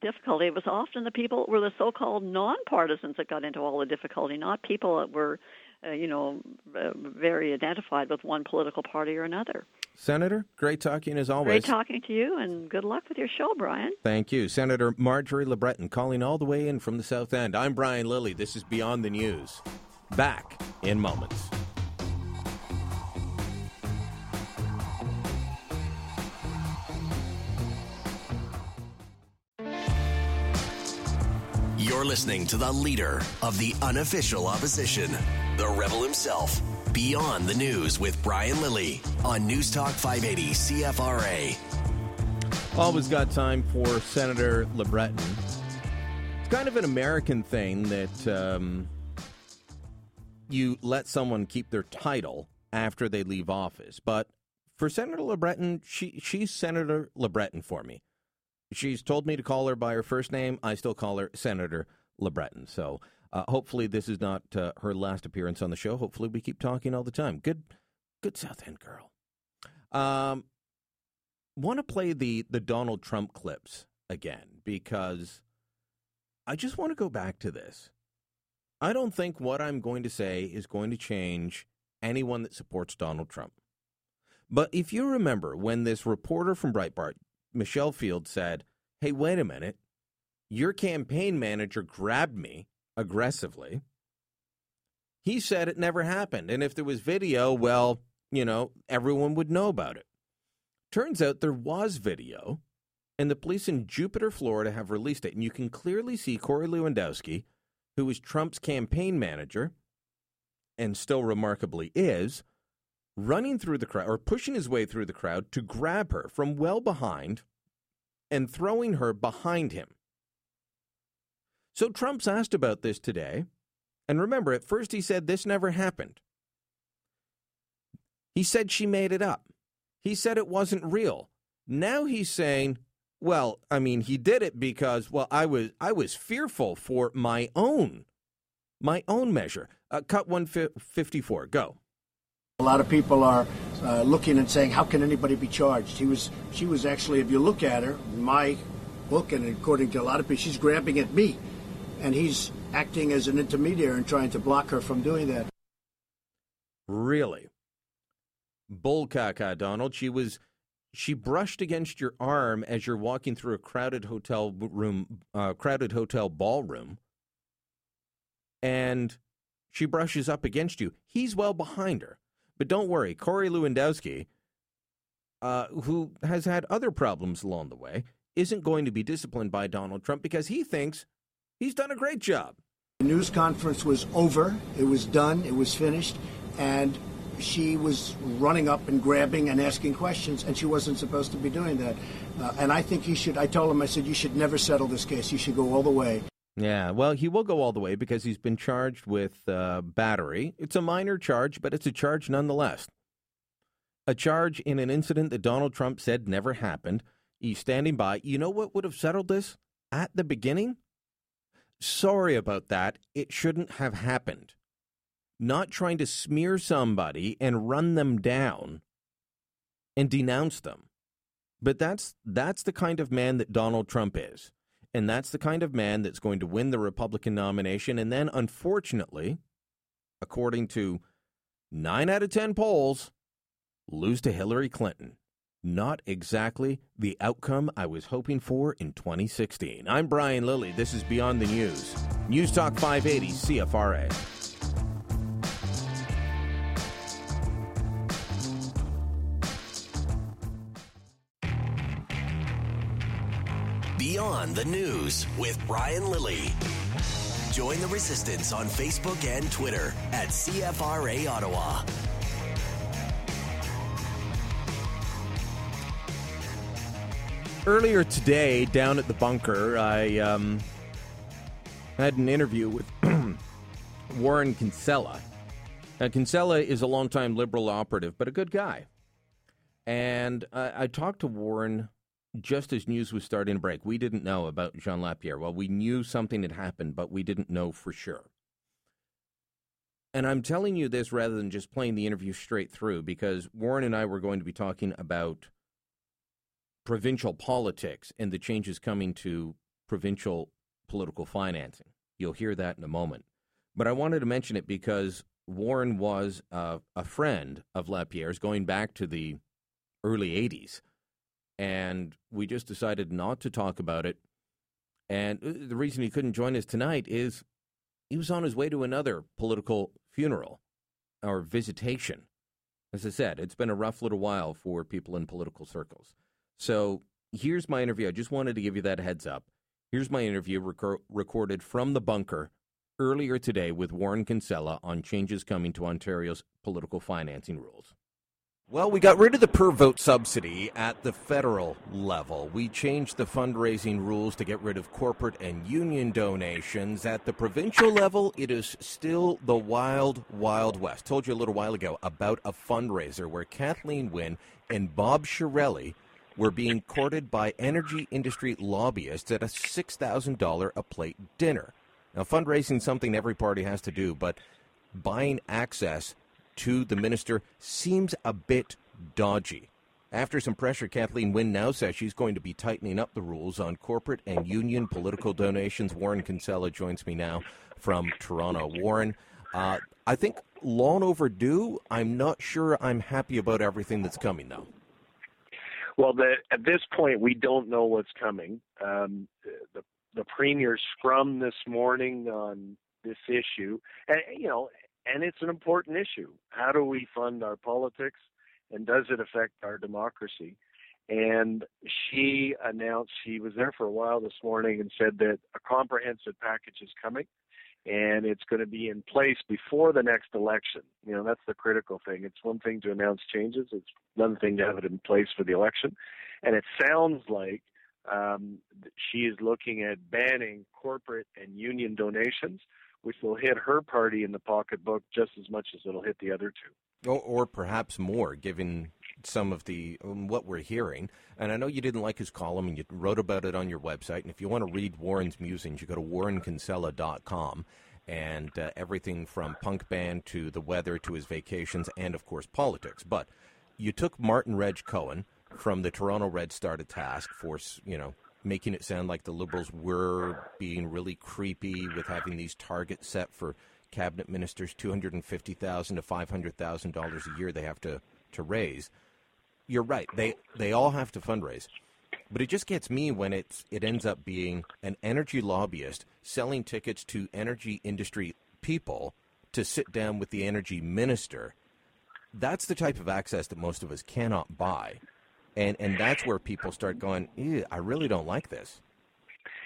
difficulty, it was often the people were the so-called nonpartisans that got into all the difficulty, not people that were, uh, you know, uh, very identified with one political party or another. Senator, great talking as always. Great talking to you, and good luck with your show, Brian. Thank you, Senator Marjorie LeBreton, calling all the way in from the South End. I'm Brian Lilley. This is Beyond the News. Back in moments. You're listening to the leader of the unofficial opposition, the rebel himself. Beyond the News with Brian Lilley on News Talk 580 CFRA. Always got time for Senator LeBreton. It's kind of an American thing that um, you let someone keep their title after they leave office. But for Senator LeBreton, she she's Senator LeBreton for me. She's told me to call her by her first name. I still call her Senator LeBreton. So uh, hopefully this is not uh, her last appearance on the show. Hopefully we keep talking all the time. Good, good South End girl. Um, want to play the the Donald Trump clips again because I just want to go back to this. I don't think what I'm going to say is going to change anyone that supports Donald Trump. But if you remember when this reporter from Breitbart, Michelle Field, said, Hey, wait a minute, your campaign manager grabbed me aggressively. He said it never happened. And if there was video, well, you know, everyone would know about it. Turns out there was video, and the police in Jupiter, Florida have released it. And you can clearly see Corey Lewandowski, who was Trump's campaign manager and still remarkably is, running through the crowd or pushing his way through the crowd to grab her from well behind and throwing her behind him. So Trump's asked about this today. And remember, at first he said this never happened. He said she made it up. He said it wasn't real. Now he's saying, well, I mean, he did it because, well, I was I was fearful for my own my own measure. Uh, cut 154. Go. A lot of people are uh, looking and saying, "How can anybody be charged?" He was, she was actually, if you look at her, my book, and according to a lot of people, she's grabbing at me, and he's acting as an intermediary and trying to block her from doing that. Really? Bull caca, Donald. She was she brushed against your arm as you're walking through a crowded hotel room, uh, crowded hotel ballroom, and she brushes up against you. He's well behind her, but don't worry, Corey Lewandowski, uh, who has had other problems along the way, isn't going to be disciplined by Donald Trump because he thinks he's done a great job. The news conference was over. It was done. It was finished, and she was running up and grabbing and asking questions, and she wasn't supposed to be doing that. Uh, and I think you should. I told him, I said, you should never settle this case. You should go all the way. Yeah, well, he will go all the way because he's been charged with uh, battery. It's a minor charge, but it's a charge nonetheless. A charge in an incident that Donald Trump said never happened. He's standing by. You know what would have settled this at the beginning? Sorry about that. It shouldn't have happened not trying to smear somebody and run them down and denounce them. But that's that's the kind of man that Donald Trump is. And that's the kind of man that's going to win the Republican nomination and then unfortunately, according to 9 out of 10 polls, lose to Hillary Clinton. Not exactly the outcome I was hoping for in 2016. I'm Brian Lilley. This is Beyond the News. News Talk 580 CFRA. Beyond the News with Brian Lilley. Join the resistance on Facebook and Twitter at CFRA Ottawa. Earlier today, down at the bunker, I um, had an interview with Warren Kinsella. Now, Kinsella is a longtime liberal operative, but a good guy. And I talked to Warren just as news was starting to break, we didn't know about Jean Lapierre. Well, we knew something had happened, but we didn't know for sure. And I'm telling you this rather than just playing the interview straight through because Warren and I were going to be talking about provincial politics and the changes coming to provincial political financing. You'll hear that in a moment. But I wanted to mention it because Warren was uh, a friend of Lapierre's going back to the early 80s and we just decided not to talk about it. And uh, the reason he couldn't join us tonight is he was on his way to another political funeral or visitation. As I said, it's been a rough little while for people in political circles. So here's my interview. I just wanted to give you that heads up. Here's my interview rec- recorded from the bunker earlier today with Warren Kinsella on changes coming to Ontario's political financing rules. Well, we got rid of the per vote subsidy at the federal level. We changed the fundraising rules to get rid of corporate and union donations. At the provincial level, it is still the wild, wild west. Told you a little while ago about a fundraiser where Kathleen Wynne and Bob Chiarelli were being courted by energy industry lobbyists at a $6,000 a plate dinner. Now, fundraising is something every party has to do, but buying access to the minister seems a bit dodgy. After some pressure, Kathleen Wynne now says she's going to be tightening up the rules on corporate and union political donations. Warren Kinsella joins me now from Toronto. Warren, uh, I think long overdue. I'm not sure I'm happy about everything that's coming, though. Well, the, at this point, we don't know what's coming. Um, the, the premier scrum this morning on this issue, and you know, and it's an important issue. How do we fund our politics, and does it affect our democracy? And she announced she was there for a while this morning and said that a comprehensive package is coming and it's going to be in place before the next election. You know, that's the critical thing. It's one thing to announce changes, it's another thing to have it in place for the election. And it sounds like um, she is looking at banning corporate and union donations, which will hit her party in the pocketbook just as much as it'll hit the other two. Or, or perhaps more, given some of the um, what we're hearing. And I know you didn't like his column, and you wrote about it on your website. And if you want to read Warren's musings, you go to warrenkinsella.com. And uh, everything from punk band to the weather to his vacations, and of course politics. But you took Martin Regg Cohn from the Toronto Red Star to task for, you know, making it sound like the Liberals were being really creepy with having these targets set for cabinet ministers, two hundred and fifty thousand to five hundred thousand dollars a year they have to to raise. You're right; they they all have to fundraise, but it just gets me when it's it ends up being an energy lobbyist selling tickets to energy industry people to sit down with the energy minister. That's the type of access that most of us cannot buy and and that's where people start going. I really don't like this.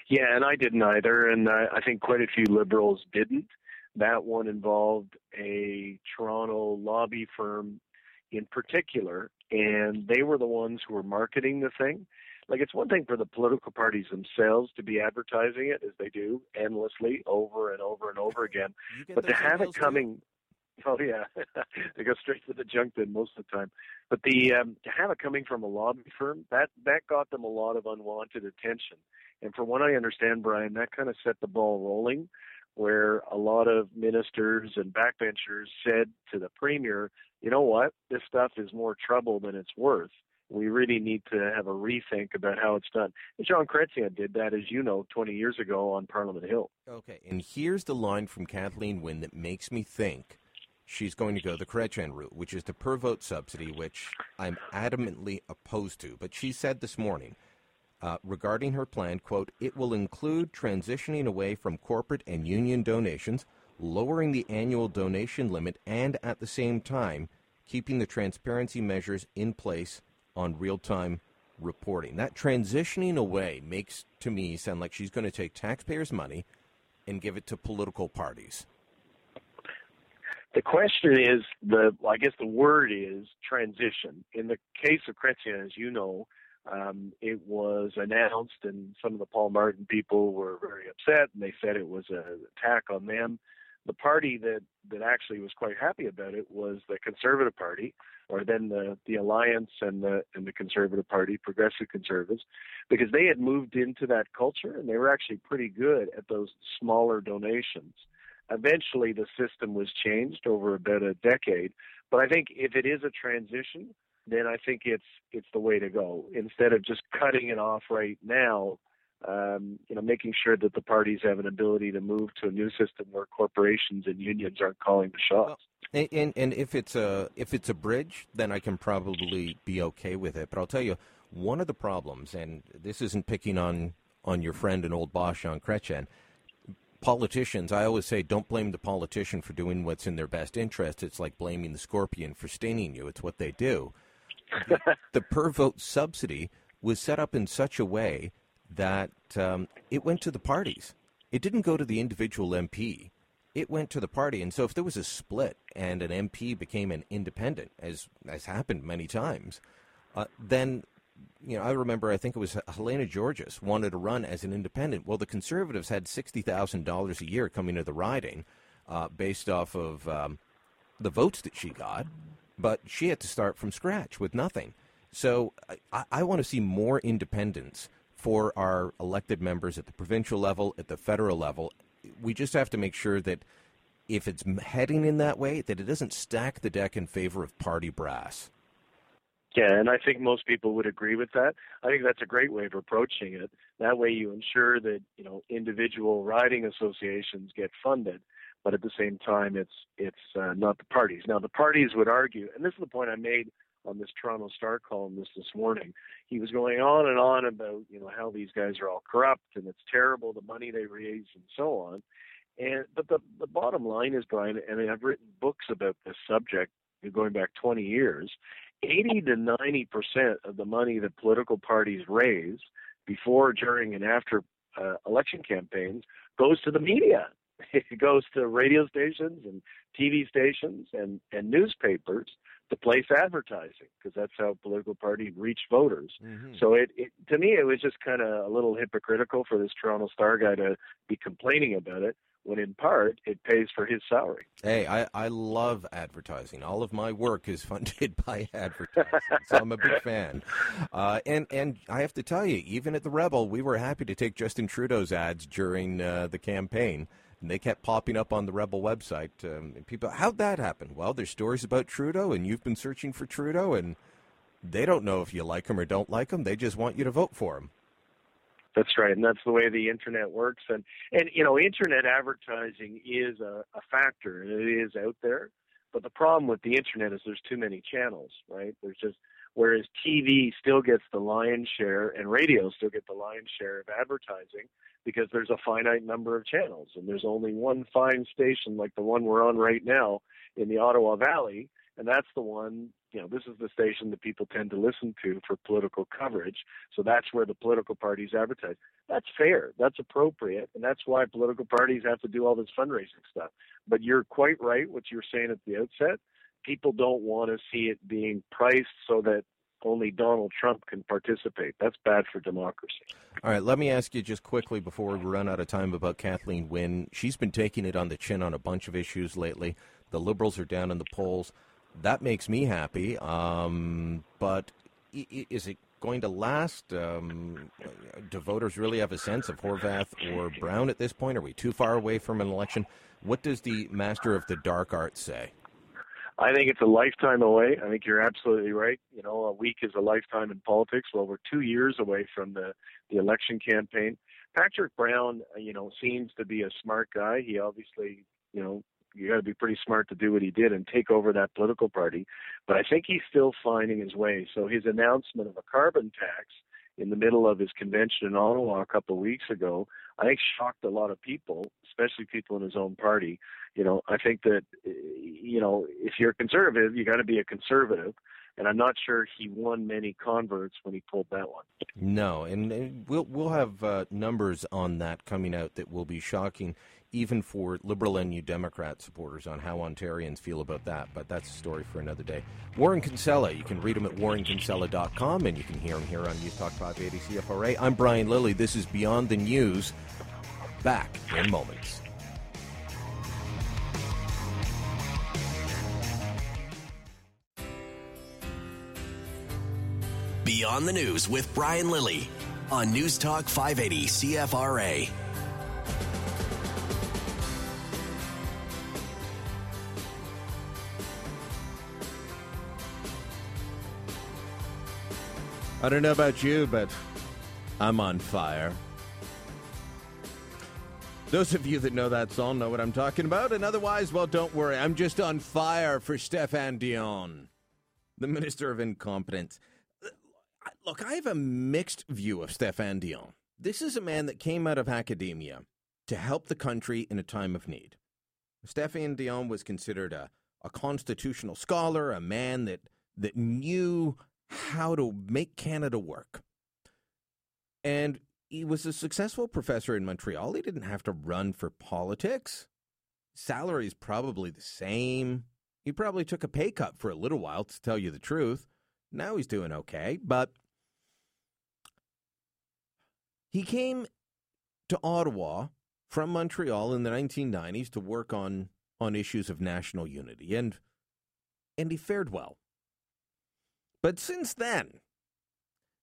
Yeah, and I didn't either, and I, I think quite a few liberals didn't. That one involved a Toronto lobby firm in particular, and they were the ones who were marketing the thing. Like it's one thing for the political parties themselves to be advertising it as they do endlessly over and over and over again, but to have it coming. Oh yeah, they go straight to the junk bin most of the time. But the um, to have it coming from a lobby firm that that got them a lot of unwanted attention. And from what I understand, Brian, that kind of set the ball rolling, where a lot of ministers and backbenchers said to the premier, "You know what? This stuff is more trouble than it's worth." We really need to have a rethink about how it's done. And Jean Chrétien did that, as you know, 20 years ago on Parliament Hill. Okay, and here's the line from Kathleen Wynne that makes me think she's going to go the Chrétien route, which is the per vote subsidy, which I'm adamantly opposed to. But she said this morning uh, regarding her plan, quote, it will include transitioning away from corporate and union donations, lowering the annual donation limit, and at the same time, keeping the transparency measures in place on real time reporting. That transitioning away makes to me sound like she's going to take taxpayers' money and give it to political parties. The question is the I guess the word is transition. In the case of Chrétien, as you know, um, it was announced, and some of the Paul Martin people were very upset, and they said it was an attack on them. The party that that actually was quite happy about it was the Conservative Party, or then the the Alliance and the and the Conservative Party, Progressive Conservatives, because they had moved into that culture and they were actually pretty good at those smaller donations. Eventually, the system was changed over about a decade. But I think if it is a transition, then I think it's it's the way to go. Instead of just cutting it off right now, um, you know, making sure that the parties have an ability to move to a new system where corporations and unions aren't calling the shots. And, and, and if it's a if it's a bridge, then I can probably be okay with it. But I'll tell you, one of the problems, and this isn't picking on on your friend and old boss Jean Chrétien, politicians, I always say, don't blame the politician for doing what's in their best interest. It's like blaming the scorpion for stinging you. It's what they do. the, the per vote subsidy was set up in such a way that um, it went to the parties. It didn't go to the individual MP. it went to the party. And so if there was a split and an MP became an independent, as has happened many times, uh, then you know, I remember I think it was Helena Guergis wanted to run as an independent. Well, the Conservatives had sixty thousand dollars a year coming to the riding, uh, based off of um, the votes that she got, but she had to start from scratch with nothing. So I, I want to see more independence for our elected members at the provincial level, at the federal level. We just have to make sure that if it's heading in that way, that it doesn't stack the deck in favor of party brass. Yeah, and I think most people would agree with that. I think that's a great way of approaching it. That way, you ensure that you know individual riding associations get funded, but at the same time, it's it's uh, not the parties. Now, the parties would argue, and this is the point I made on this Toronto Star columnist this morning. He was going on and on about you know how these guys are all corrupt and it's terrible the money they raise and so on. And but the the bottom line is, Brian, and I've written books about this subject going back 20 years. 80 to 90 percent of the money that political parties raise before, during, and after uh, election campaigns goes to the media. It goes to radio stations and TV stations and, and newspapers to place advertising because that's how political parties reach voters. Mm-hmm. So it, it to me it was just kind of a little hypocritical for this Toronto Star guy to be complaining about it when in part it pays for his salary. Hey, I, I love advertising. All of my work is funded by advertising, so I'm a big fan. Uh, and and I have to tell you, even at the Rebel, we were happy to take Justin Trudeau's ads during uh, the campaign. And they kept popping up on the Rebel website. Um, people, how'd that happen? Well, there's stories about Trudeau, and you've been searching for Trudeau, and they don't know if you like him or don't like him. They just want you to vote for him. That's right, and that's the way the internet works. And and you know, internet advertising is a, a factor, and it is out there. But the problem with the internet is there's too many channels, right? There's just whereas TV still gets the lion's share and radio still get the lion's share of advertising because there's a finite number of channels and there's only one fine station like the one we're on right now in the Ottawa Valley and that's the one you know this is the station that people tend to listen to for political coverage so that's where the political parties advertise that's fair that's appropriate and that's why political parties have to do all this fundraising stuff but you're quite right what you were saying at the outset people don't want to see it being priced so that only Donald Trump can participate. That's bad for democracy. All right, let me ask you just quickly before we run out of time about Kathleen Wynne. She's been taking it on the chin on a bunch of issues lately. The Liberals are down in the polls that makes me happy. Um, but is it going to last? Um, do voters really have a sense of Horvath or Brown at this point? Are we too far away from an election? What does the master of the dark arts say? I think it's a lifetime away. I think you're absolutely right. You know, a week is a lifetime in politics. Well, we're two years away from the, the election campaign. Patrick Brown, you know, seems to be a smart guy. He obviously, you know, you got to be pretty smart to do what he did and take over that political party. But I think he's still finding his way. So his announcement of a carbon tax in the middle of his convention in Ottawa a couple of weeks ago, I think shocked a lot of people, especially people in his own party. You know, I think that you know if you're a conservative, you got to be a conservative. And I'm not sure he won many converts when he pulled that one. No, and, and we'll we'll have uh, numbers on that coming out that will be shocking even for Liberal and New Democrat supporters on how Ontarians feel about that. But that's a story for another day. Warren Kinsella, you can read him at warrenkinsella.com and you can hear him here on News Talk 580 CFRA. I'm Brian Lilley. This is Beyond the News. Back in moments. Beyond the News with Brian Lilley on News Talk 580 CFRA. I don't know about you, but I'm on fire. Those of you that know that song know what I'm talking about, and otherwise, well, don't worry. I'm just on fire for Stéphane Dion, the Minister of Incompetence. Look, I have a mixed view of Stéphane Dion. This is a man that came out of academia to help the country in a time of need. Stéphane Dion was considered a, a constitutional scholar, a man that, that knew how to make Canada work. And he was a successful professor in Montreal. He didn't have to run for politics. salary is probably the same. He probably took a pay cut for a little while, to tell you the truth. Now he's doing okay, but he came to Ottawa from Montreal in the 1990s to work on on issues of national unity, and and he fared well. But since then,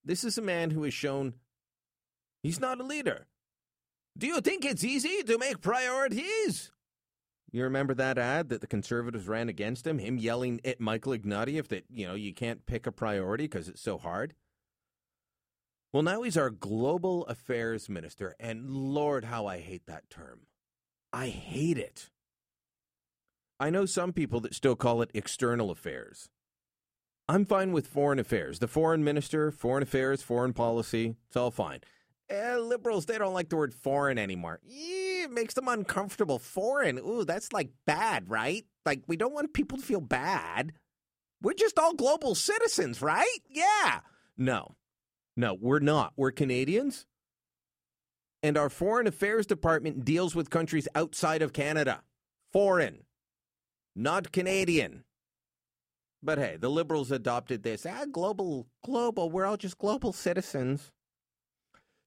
this is a man who has shown he's not a leader. Do you think it's easy to make priorities? You remember that ad that the conservatives ran against him? Him yelling at Michael Ignatieff that, you know, you can't pick a priority because it's so hard? Well, now he's our global affairs minister, and Lord, how I hate that term. I hate it. I know some people that still call it external affairs. I'm fine with foreign affairs. The foreign minister, foreign affairs, foreign policy, it's all fine. Eh, liberals, they don't like the word foreign anymore. It makes them uncomfortable. Foreign, ooh, that's like bad, right? Like, we don't want people to feel bad. We're just all global citizens, right? Yeah. No, no, we're not. We're Canadians. And our foreign affairs department deals with countries outside of Canada. Foreign, not Canadian. But hey, the liberals adopted this. Ah, global, global. We're all just global citizens.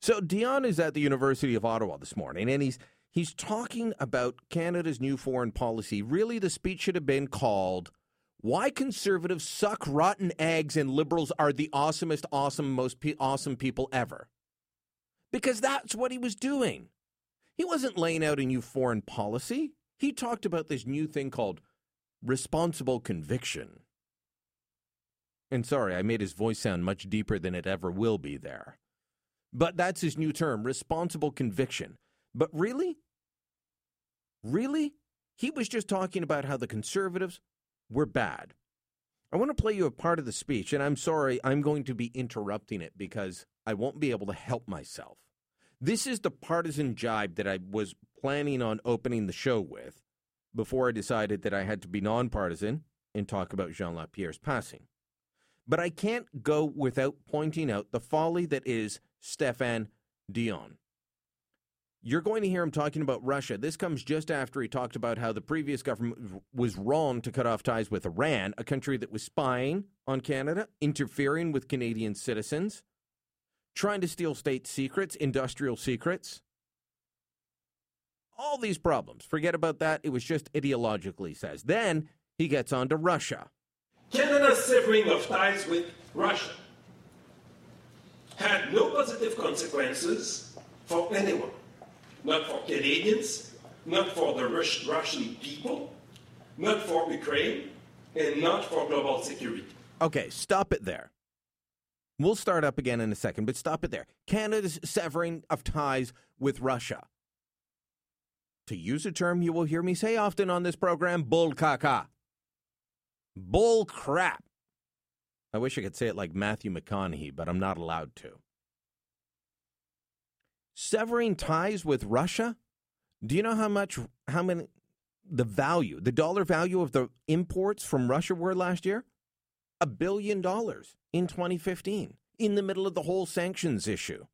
So Dion is at the University of Ottawa this morning, and he's he's talking about Canada's new foreign policy. Really, the speech should have been called "Why Conservatives Suck Rotten Eggs and Liberals Are the Awesomest, Awesome, Most pe- Awesome People Ever," because that's what he was doing. He wasn't laying out a new foreign policy. He talked about this new thing called responsible conviction. And sorry, I made his voice sound much deeper than it ever will be there. But that's his new term, responsible conviction. But really? Really? He was just talking about how the conservatives were bad. I want to play you a part of the speech, and I'm sorry, I'm going to be interrupting it because I won't be able to help myself. This is the partisan jibe that I was planning on opening the show with before I decided that I had to be nonpartisan and talk about Jean Lapierre's passing. But I can't go without pointing out the folly that is Stéphane Dion. You're going to hear him talking about Russia. This comes just after he talked about how the previous government was wrong to cut off ties with Iran, a country that was spying on Canada, interfering with Canadian citizens, trying to steal state secrets, industrial secrets. All these problems. Forget about that. It was just ideologically, says. Then he gets on to Russia. Canada's severing of ties with Russia had no positive consequences for anyone, not for Canadians, not for the Rus- Russian people, not for Ukraine, and not for global security. Okay, stop it there. We'll start up again in a second, but stop it there. Canada's severing of ties with Russia. To use a term you will hear me say often on this program, bull caca. Bull crap. I wish I could say it like Matthew McConaughey, but I'm not allowed to. Severing ties with Russia? Do you know how much, how many, the value, the dollar value of the imports from Russia were last year? A billion dollars in 2015, in the middle of the whole sanctions issue.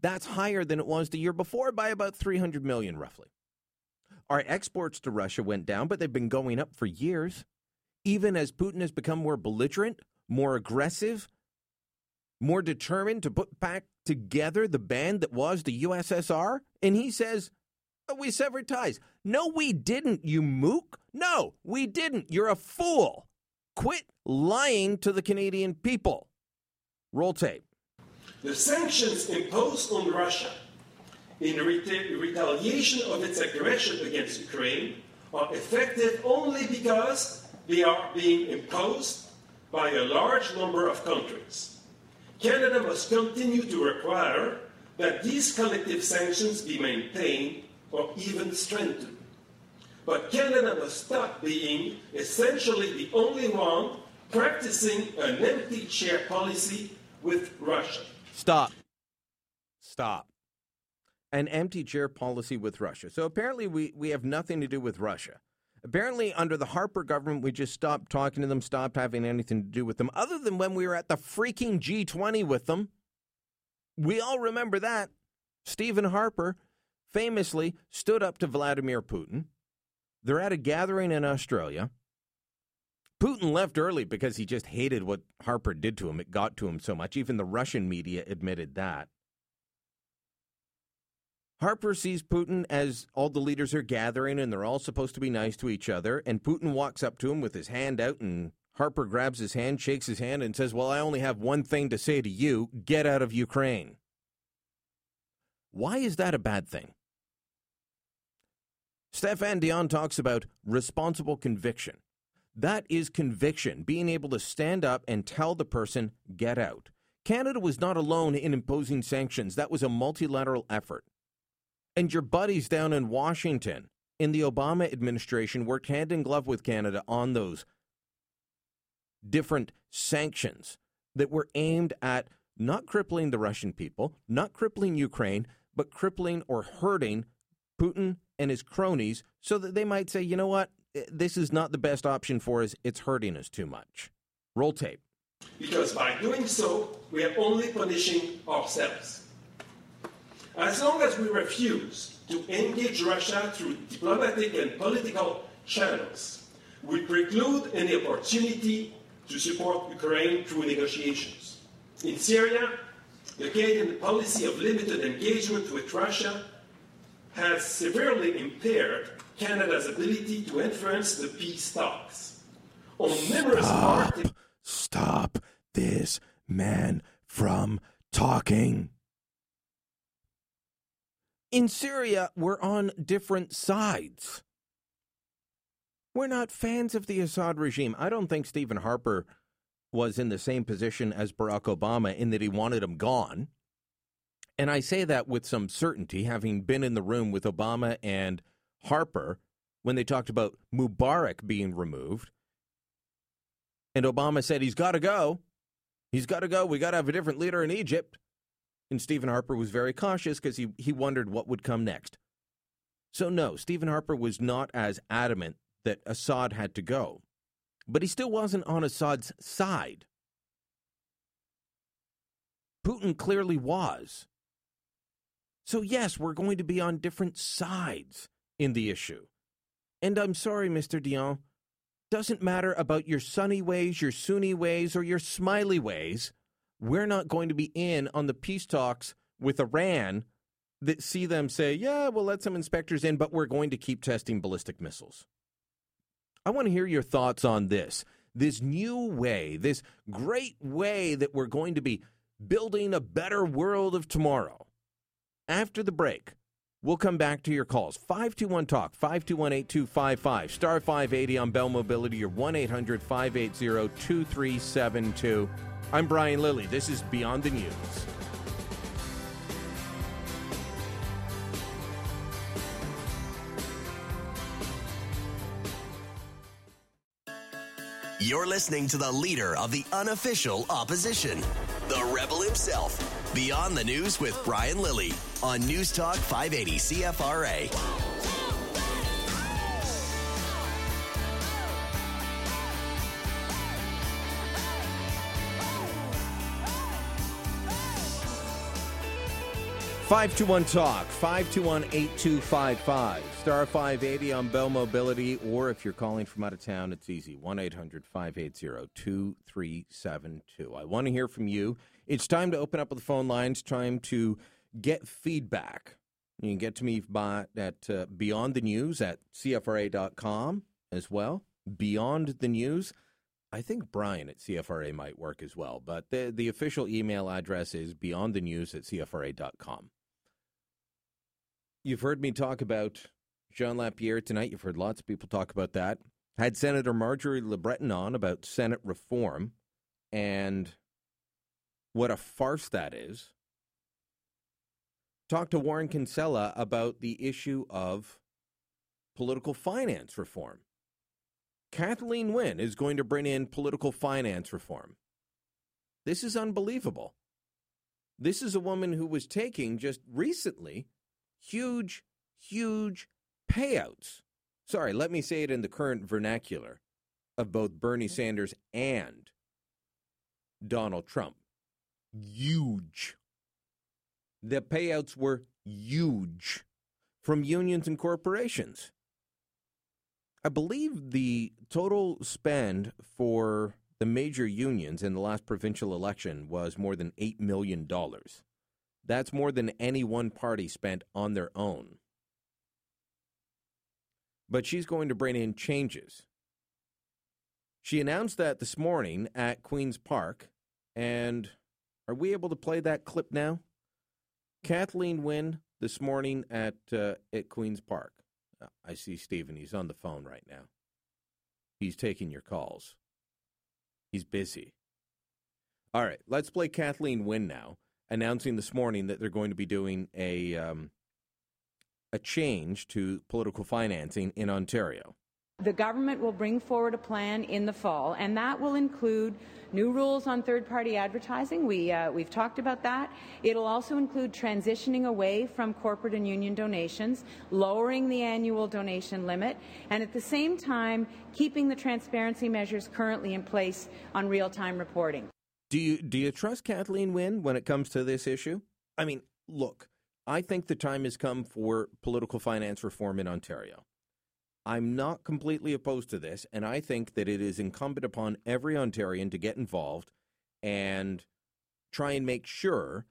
That's higher than it was the year before by about 300 million, roughly. Our exports to Russia went down, but they've been going up for years. Even as Putin has become more belligerent, more aggressive, more determined to put back together the band that was the USSR? And he says, oh, We severed ties. No, we didn't, you mook. No, we didn't. You're a fool. Quit lying to the Canadian people. Roll tape. The sanctions imposed on Russia in reta- retaliation of its aggression against Ukraine are effective only because they are being imposed by a large number of countries. Canada must continue to require that these collective sanctions be maintained or even strengthened. But Canada must stop being essentially the only one practicing an empty chair policy with Russia. Stop. Stop. An empty chair policy with Russia. So apparently, we, we have nothing to do with Russia. Apparently, under the Harper government, we just stopped talking to them, stopped having anything to do with them, other than when we were at the freaking G20 with them. We all remember that. Stephen Harper famously stood up to Vladimir Putin, They're at a gathering in Australia. Putin left early because he just hated what Harper did to him. It got to him so much. Even the Russian media admitted that. Harper sees Putin as all the leaders are gathering and they're all supposed to be nice to each other. And Putin walks up to him with his hand out, and Harper grabs his hand, shakes his hand, and says, Well, I only have one thing to say to you get out of Ukraine. Why is that a bad thing? Stéphane Dion talks about responsible conviction. That is conviction, being able to stand up and tell the person, get out. Canada was not alone in imposing sanctions, that was a multilateral effort. And your buddies down in Washington in the Obama administration worked hand in glove with Canada on those different sanctions that were aimed at not crippling the Russian people, not crippling Ukraine, but crippling or hurting Putin and his cronies so that they might say, you know what, eh, this is not the best option for us. It's hurting us too much. Roll tape. Because by doing so, we are only punishing ourselves. As long as we refuse to engage Russia through diplomatic and political channels, we preclude any opportunity to support Ukraine through negotiations. In Syria, the Canadian policy of limited engagement with Russia has severely impaired Canada's ability to influence the peace talks. On numerous Stop, stop this man from talking. In Syria, we're on different sides. We're not fans of the Assad regime. I don't think Stephen Harper was in the same position as Barack Obama in that he wanted him gone. And I say that with some certainty, having been in the room with Obama and Harper when they talked about Mubarak being removed. And Obama said he's got to go. He's got to go. We got to have a different leader in Egypt. And Stephen Harper was very cautious because he, he wondered what would come next. So, no, Stephen Harper was not as adamant that Assad had to go. But he still wasn't on Assad's side. Putin clearly was. So, yes, we're going to be on different sides in the issue. And I'm sorry, Mr. Dion, doesn't matter about your sunny ways, your Sunni ways, or your smiley ways we're not going to be in on the peace talks with Iran that see them say, yeah, we'll let some inspectors in, but we're going to keep testing ballistic missiles. I want to hear your thoughts on this. This new way, this great way that we're going to be building a better world of tomorrow. After the break, we'll come back to your calls. 521 Talk, 521 8255, star 580 on Bell Mobility, or 1 800 580 2372. I'm Brian Lilley. This is Beyond the News. You're listening to the leader of the unofficial opposition, the rebel himself. Beyond the News with Brian Lilley on News Talk 580 CFRA. 521 Talk, 521 8255, star 580 on Bell Mobility, or if you're calling from out of town, it's easy 1 800 580 2372. I want to hear from you. It's time to open up the phone lines, time to get feedback. You can get to me by, at uh, Beyond the News at CFRA.com as well. Beyond the News. I think Brian at CFRA might work as well, but the, the official email address is beyondthenews at CFRA.com. You've heard me talk about Jean Lapierre tonight. You've heard lots of people talk about that. Had Senator Marjorie LeBreton on about Senate reform and what a farce that is. Talked to Warren Kinsella about the issue of political finance reform. Kathleen Wynne is going to bring in political finance reform. This is unbelievable. This is a woman who was taking just recently huge, huge payouts. Sorry, let me say it in the current vernacular of both Bernie Sanders and Donald Trump. Huge. The payouts were huge from unions and corporations. I believe the total spend for the major unions in the last provincial election was more than $8 million. That's more than any one party spent on their own. But she's going to bring in changes. She announced that this morning at Queen's Park. And are we able to play that clip now? Kathleen Wynne this morning at uh, at Queen's Park. Uh, I see Stephen. He's on the phone right now. He's taking your calls. He's busy. All right, let's play Kathleen Wynne now, announcing this morning that they're going to be doing a um, a change to political financing in Ontario. The government will bring forward a plan in the fall, and that will include new rules on third-party advertising. We, uh, we've talked about that. It'll also include transitioning away from corporate and union donations, lowering the annual donation limit, and at the same time, keeping the transparency measures currently in place on real-time reporting. Do you do you trust Kathleen Wynne when it comes to this issue? I mean, look, I think the time has come for political finance reform in Ontario. I'm not completely opposed to this, and I think that it is incumbent upon every Ontarian to get involved and try and make sure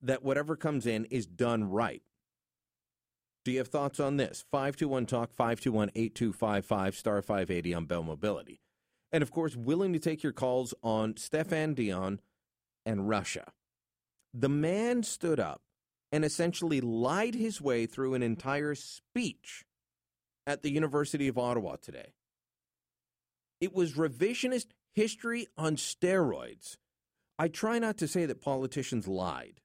that whatever comes in is done right. Do you have thoughts on this? 521 Talk, 521 8255, star 580 on Bell Mobility. And of course, willing to take your calls on Stephane Dion and Russia. The man stood up and essentially lied his way through an entire speech at the University of Ottawa today. It was revisionist history on steroids. I try not to say that politicians lied,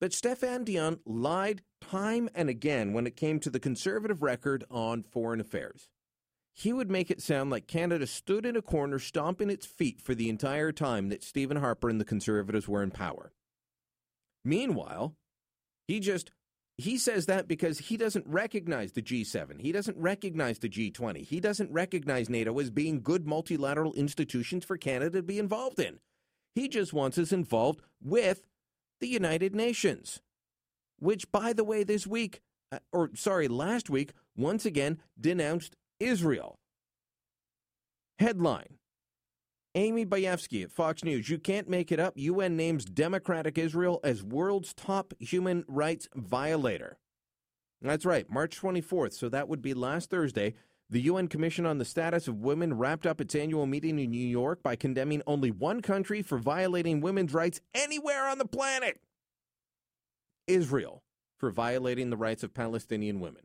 but Stephane Dion lied time and again when it came to the conservative record on foreign affairs. He would make it sound like Canada stood in a corner stomping its feet for the entire time that Stephen Harper and the Conservatives were in power. Meanwhile, he just he says that because he doesn't recognize the G7. He doesn't recognize the G20. He doesn't recognize NATO as being good multilateral institutions for Canada to be involved in. He just wants us involved with the United Nations, which, by the way, this week, uh, or sorry, last week, once again denounced Israel. Headline Amy Bayefsky at Fox News. You can't make it up. UN names Democratic Israel as world's top human rights violator. That's right, March 24th. So that would be last Thursday. The UN Commission on the Status of Women wrapped up its annual meeting in New York by condemning only one country for violating women's rights anywhere on the planet Israel for violating the rights of Palestinian women.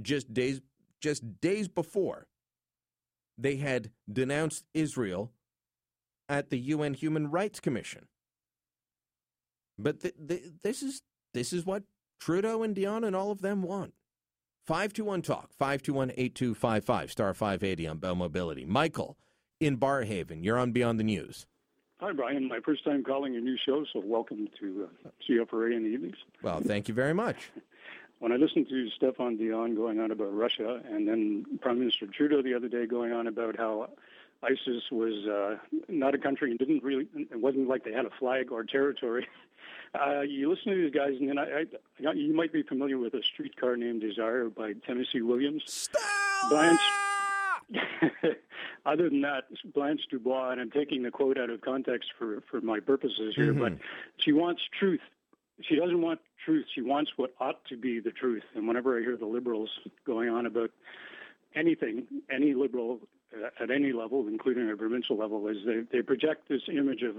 Just days just days before they had denounced Israel at the UN Human Rights Commission. But th- th- this is this is what Trudeau and Dion and all of them want. 521 Talk, 521 8255, star 580 on Bell Mobility. Michael in Barrhaven, you're on Beyond the News. Hi, Brian. My first time calling your new show, so welcome to uh, CFRA in the evenings. Well, thank you very much. when I listened to Stephane Dion going on about Russia, and then Prime Minister Trudeau the other day going on about how ISIS was uh, not a country and didn't really, it wasn't like they had a flag or territory. Uh, you listen to these guys, and then I, I, you might be familiar with a streetcar named Desire by Tennessee Williams. Stella! Blanche. Other than that, Blanche Dubois, and I'm taking the quote out of context for for my purposes here, mm-hmm. but she wants truth. She doesn't want truth. She wants what ought to be the truth. And whenever I hear the liberals going on about anything, any liberal at any level, including a provincial level, is they, they project this image of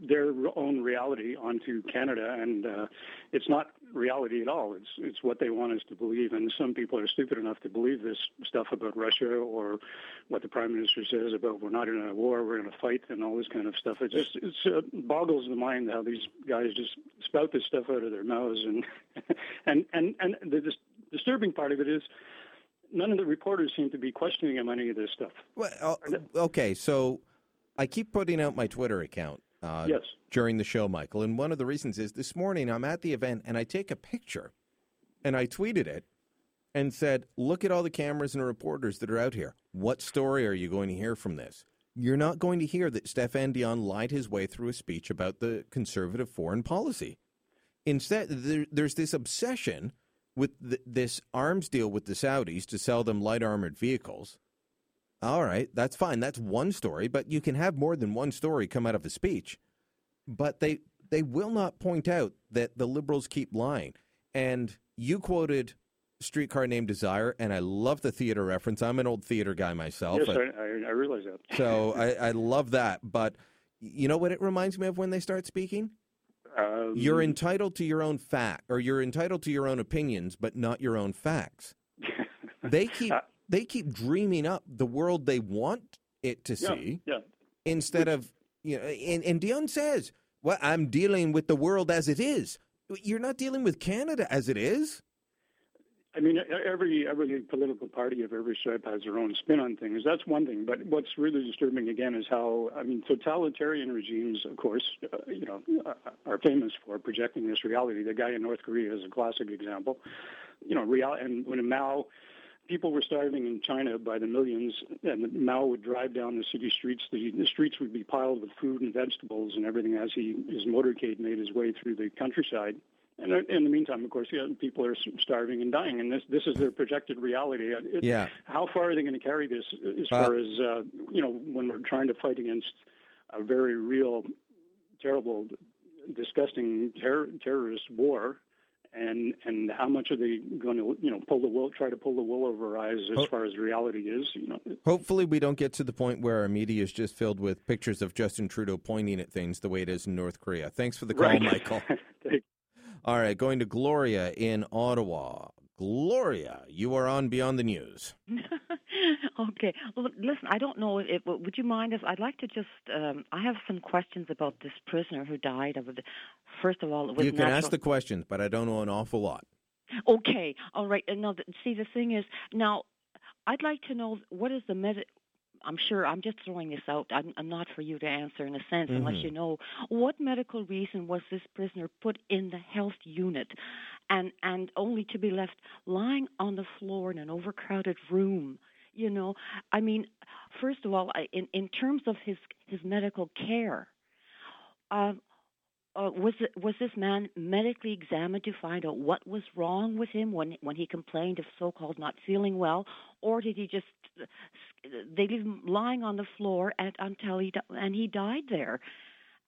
their own reality onto Canada, and uh, it's not reality at all. It's it's what they want us to believe, and some people are stupid enough to believe this stuff about Russia or what the prime minister says about we're not in a war, we're in a fight, and all this kind of stuff. It just it uh, boggles the mind how these guys just spout this stuff out of their mouths, and and and and the dis- disturbing part of it is none of the reporters seem to be questioning him on any of this stuff. Well, uh, okay, so I keep putting out my Twitter account. Uh, yes. During the show, Michael, and one of the reasons is this morning I'm at the event and I take a picture, and I tweeted it, and said, "Look at all the cameras and reporters that are out here. What story are you going to hear from this?" You're not going to hear that Stephane Dion lied his way through a speech about the conservative foreign policy. Instead, there, there's this obsession with th- this arms deal with the Saudis to sell them light armored vehicles. All right, that's fine. That's one story, but you can have more than one story come out of a speech. But they they will not point out that the liberals keep lying. And you quoted Streetcar Named Desire, and I love the theater reference. I'm an old theater guy myself. Yes, I, I, I realize that. so I, I love that. But you know what it reminds me of when they start speaking? Um, You're entitled to your own fact, or you're entitled to your own opinions, but not your own facts. they keep they keep dreaming up the world they want it to see, yeah. instead of you know. And, and Dion says, "Well, I'm dealing with the world as it is." You're not dealing with Canada as it is. I mean, every every political party of every stripe has their own spin on things. That's one thing. But what's really disturbing again is how I mean, totalitarian regimes, of course, uh, you know, uh, are famous for projecting this reality. The guy in North Korea is a classic example. You know, real and when Mao. People were starving in China by the millions, and Mao would drive down the city streets. The, the streets would be piled with food and vegetables and everything as he his motorcade made his way through the countryside. And uh, in the meantime, of course, yeah, people are starving and dying, and this this is their projected reality. It, Yeah. How far are they going to carry this as Uh, far as uh, you know when we're trying to fight against a very real, terrible, disgusting ter- terrorist war? And and how much are they going to you know pull the wool try to pull the wool over our eyes as Oh. far as reality is? You know, Hopefully, we don't get to the point where our media is just filled with pictures of Justin Trudeau pointing at things the way it is in North Korea. Thanks for the call, Right. Michael. All right, going to Gloria in Ottawa. Gloria, you are on Beyond the News. okay. Well, listen, I don't know. If, would you mind if I'd like to just? Um, I have some questions about this prisoner who died of the. First of all, You can natural. ask the questions, but I don't know an awful lot. Okay, all right. Now, see, the thing is, now I'd like to know what is the med. I'm sure I'm just throwing this out. I'm, I'm not for you to answer in a sense, unless Mhm. you know what medical reason was this prisoner put in the health unit, and and only to be left lying on the floor in an overcrowded room. You know, I mean, first of all, in in terms of his his medical care, uh, uh, was it, was this man medically examined to find out what was wrong with him when when he complained of so-called not feeling well, or did he just uh, they leave him lying on the floor at, until he and he died there?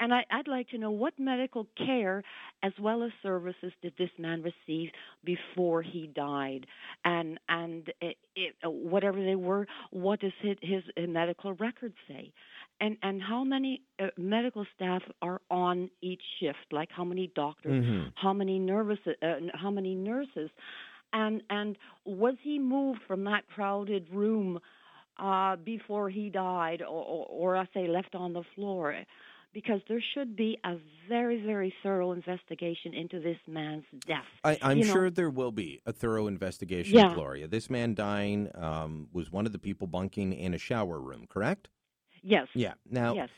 And I, I'd like to know what medical care as well as services did this man receive before he died, and and uh, it, it, whatever they were, what does his, his medical record say? And and how many uh, medical staff are on each shift like how many doctors Mhm. how many nervous uh, how many nurses and and was he moved from that crowded room uh before he died or or, or I say left on the floor because there should be a very very thorough investigation into this man's death I, I'm You know, sure there will be a thorough investigation, Yeah. Gloria. This man dying um, was one of the people bunking in a shower room, correct? Yes Yeah. Now, yes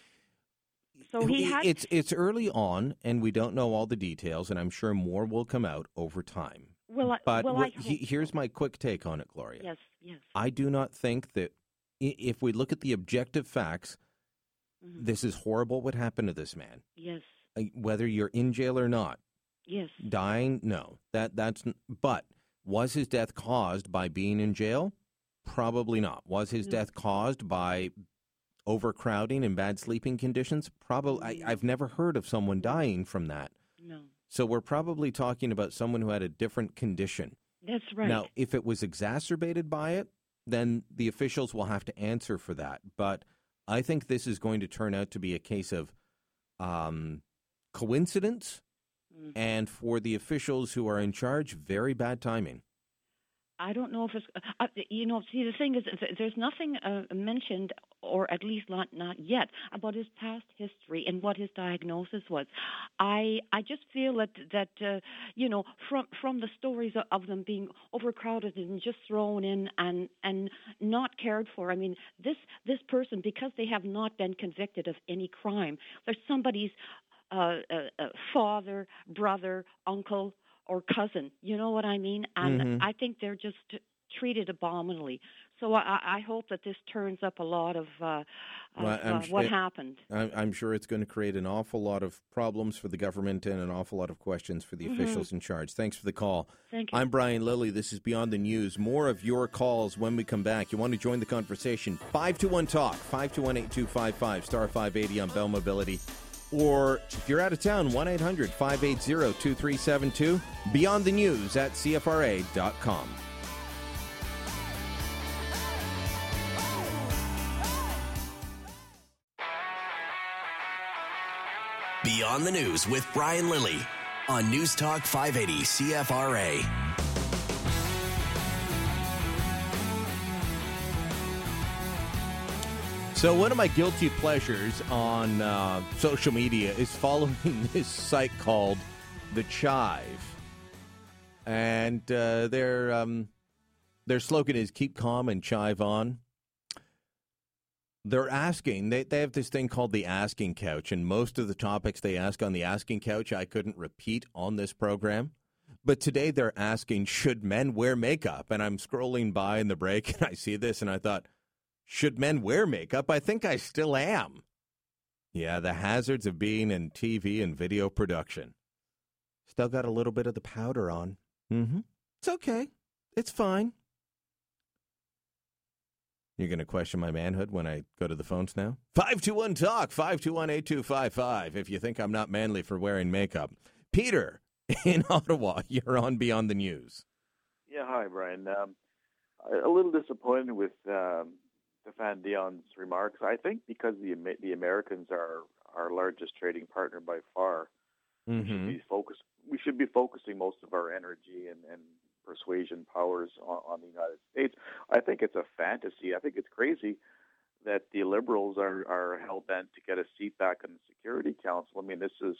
so he had it's it's early on, and we don't know all the details, and I'm sure more will come out over time. well I, But well, I he- here's my quick take on it, Gloria. yes yes I do not think that if we look at the objective facts, Mm-hmm. this is horrible what happened to this man. yes Uh, Whether you're in jail or not, yes dying, no. That that's but was his death caused by being in jail? Probably not. Was his No. death caused by overcrowding and bad sleeping conditions? Probably. I, I've never heard of someone dying from that. no So we're probably talking about someone who had a different condition. that's right Now, if it was exacerbated by it, then the officials will have to answer for that. But I think this is going to turn out to be a case of um, coincidence, Mm-hmm. and for the officials who are in charge, very bad timing. I don't know if it's, uh, you know, see, the thing is, there's nothing uh, mentioned, or at least not not yet, about his past history and what his diagnosis was. I I just feel that that uh, you know, from from the stories of, them being overcrowded and just thrown in and and not cared for. I mean, this this person because they have not been convicted of any crime, there's somebody's uh, uh, uh, father, brother, uncle, or cousin. You know what I mean? And Mhm. I think they're just treated abominably. So I, I hope that this turns up a lot of, uh, of Well, uh, what it- happened. I'm, I'm sure it's going to create an awful lot of problems for the government and an awful lot of questions for the Mhm. officials in charge. Thanks for the call. Thank you. I'm Brian Lilley. This is Beyond the News. More of your calls when we come back. You want to join the conversation? 521 Talk, 521 8255, star 580 on Bell Mobility. Or if you're out of town, 1 800 580 2372. Beyond the News at CFRA.com. Beyond the News with Brian Lilley on News Talk 580 CFRA. So, one of my guilty pleasures on uh, social media is following this site called The Chive. And uh, their, um, their slogan is keep calm and chive on. They're asking, they, they have this thing called the asking couch, and most of the topics they ask on the asking couch I couldn't repeat on this program. But today they're asking, should men wear makeup? And I'm scrolling by in the break and I see this and I thought, should men wear makeup? I think I still am. Yeah, the hazards of being in TV and video production. Still got a little bit of the powder on. Mm-hmm. It's okay. It's fine. You're going to question my manhood when I go to the phones now? 521 Talk, 521 8255, if you think I'm not manly for wearing makeup. Peter in Ottawa, you're on Beyond the News. Yeah, hi, Brian. Um, a little disappointed with um, Stéphane Dion's remarks. I think because the the Americans are our largest trading partner by far, Mm-hmm. we focus we should be focusing most of our energy and, and persuasion powers on, on the United States. I think it's a fantasy. I think it's crazy that the liberals are are hell bent to get a seat back in the Security Council. I mean, this is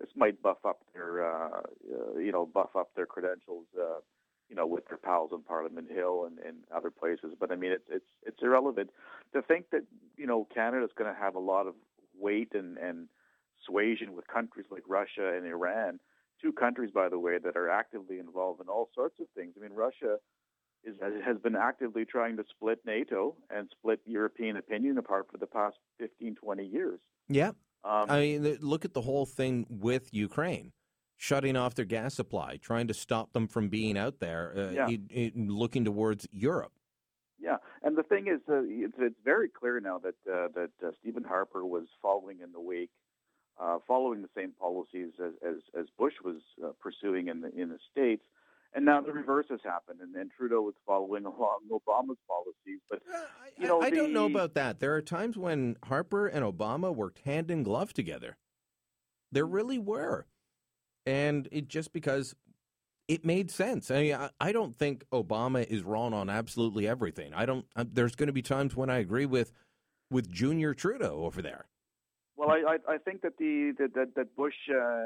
this might buff up their uh, uh, you know buff up their credentials. Uh, you know, with their pals in Parliament Hill and, and other places. But I mean, it's it's it's irrelevant to think that you know Canada's going to have a lot of weight and and suasion with countries like Russia and Iran. Two countries, by the way, that are actively involved in all sorts of things. I mean, Russia is, has been actively trying to split NATO and split European opinion apart for the past 15, 20 years. Yeah. Um, I mean, look at the whole thing with Ukraine, shutting off their gas supply, trying to stop them from being out there, uh, Yeah. i- i- looking towards Europe. Yeah, and the thing is, uh, it's, it's very clear now that uh, that uh, Stephen Harper was following in the wake, uh, following the same policies as as, as Bush was uh, pursuing in the in the states, and now the reverse has happened, and, and Trudeau was following along Obama's policies. But you know, I, I don't know about that. There are times when Harper and Obama worked hand in glove together. There really were. And it just because it made sense. I mean, I, I don't think Obama is wrong on absolutely everything. I don't. I, there's going to be times when I agree with with Junior Trudeau over there. Well, I, I, think that the that that, that Bush uh,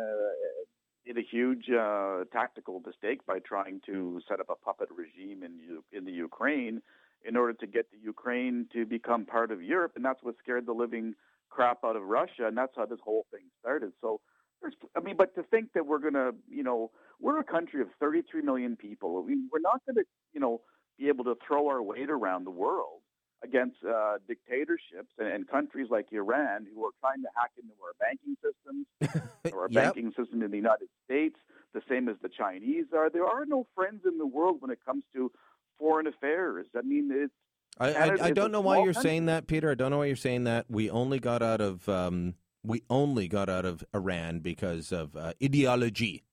did a huge uh, tactical mistake by trying to set up a puppet regime in U- in the Ukraine in order to get the Ukraine to become part of Europe, and that's what scared the living crap out of Russia, and that's how this whole thing started. So, there's, I mean, but to think that we're gonna, you know, we're a country of 33 million people. We, we're not gonna, you know, be able to throw our weight around the world against uh, dictatorships and, and countries like Iran who are trying to hack into our banking systems, or our Yep. banking system in the United States, the same as the Chinese are. There are no friends in the world when it comes to foreign affairs. I mean, it's I, I, Canada I don't know why you're country. saying that, Peter. I don't know why you're saying that. We only got out of um, we only got out of Iran because of uh, ideology.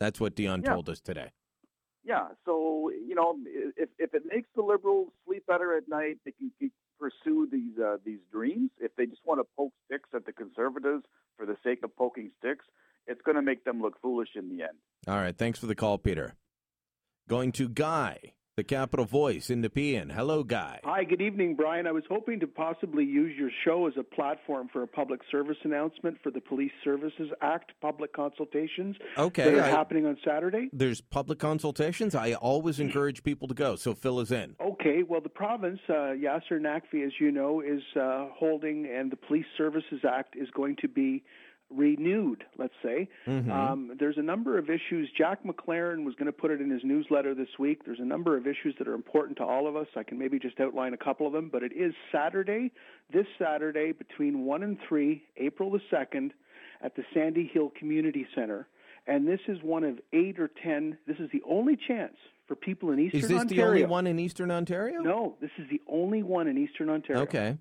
That's what Dion Yeah. told us today. Yeah, so you know, if if it makes the liberals sleep better at night, they can keep, pursue these uh, these dreams. If they just want to poke sticks at the conservatives for the sake of poking sticks, it's going to make them look foolish in the end. All right, thanks for the call, Peter. Going to Guy, the capital voice in Nepean. Hello, Guy. Hi, good evening, Brian. I was hoping to possibly use your show as a platform for a public service announcement for the Police Services Act public consultations Okay, that are I- happening on Saturday. There's public consultations. I always encourage people to go, so fill us in. Okay, well, the province, uh, Yasir Naqvi, as you know, is uh, holding, and the Police Services Act is going to be renewed, let's say. Mhm. Um, there's a number of issues. Jack MacLaren was going to put it in his newsletter this week. There's a number of issues that are important to all of us. I can maybe just outline a couple of them, but it is Saturday, this Saturday, between 1 and 3, April the 2nd, at the Sandy Hill Community Center. And this is one of eight or ten. This is the only chance for people in Eastern Ontario. Is this Ontario. the only one in Eastern Ontario? No, this is the only one in Eastern Ontario. Okay.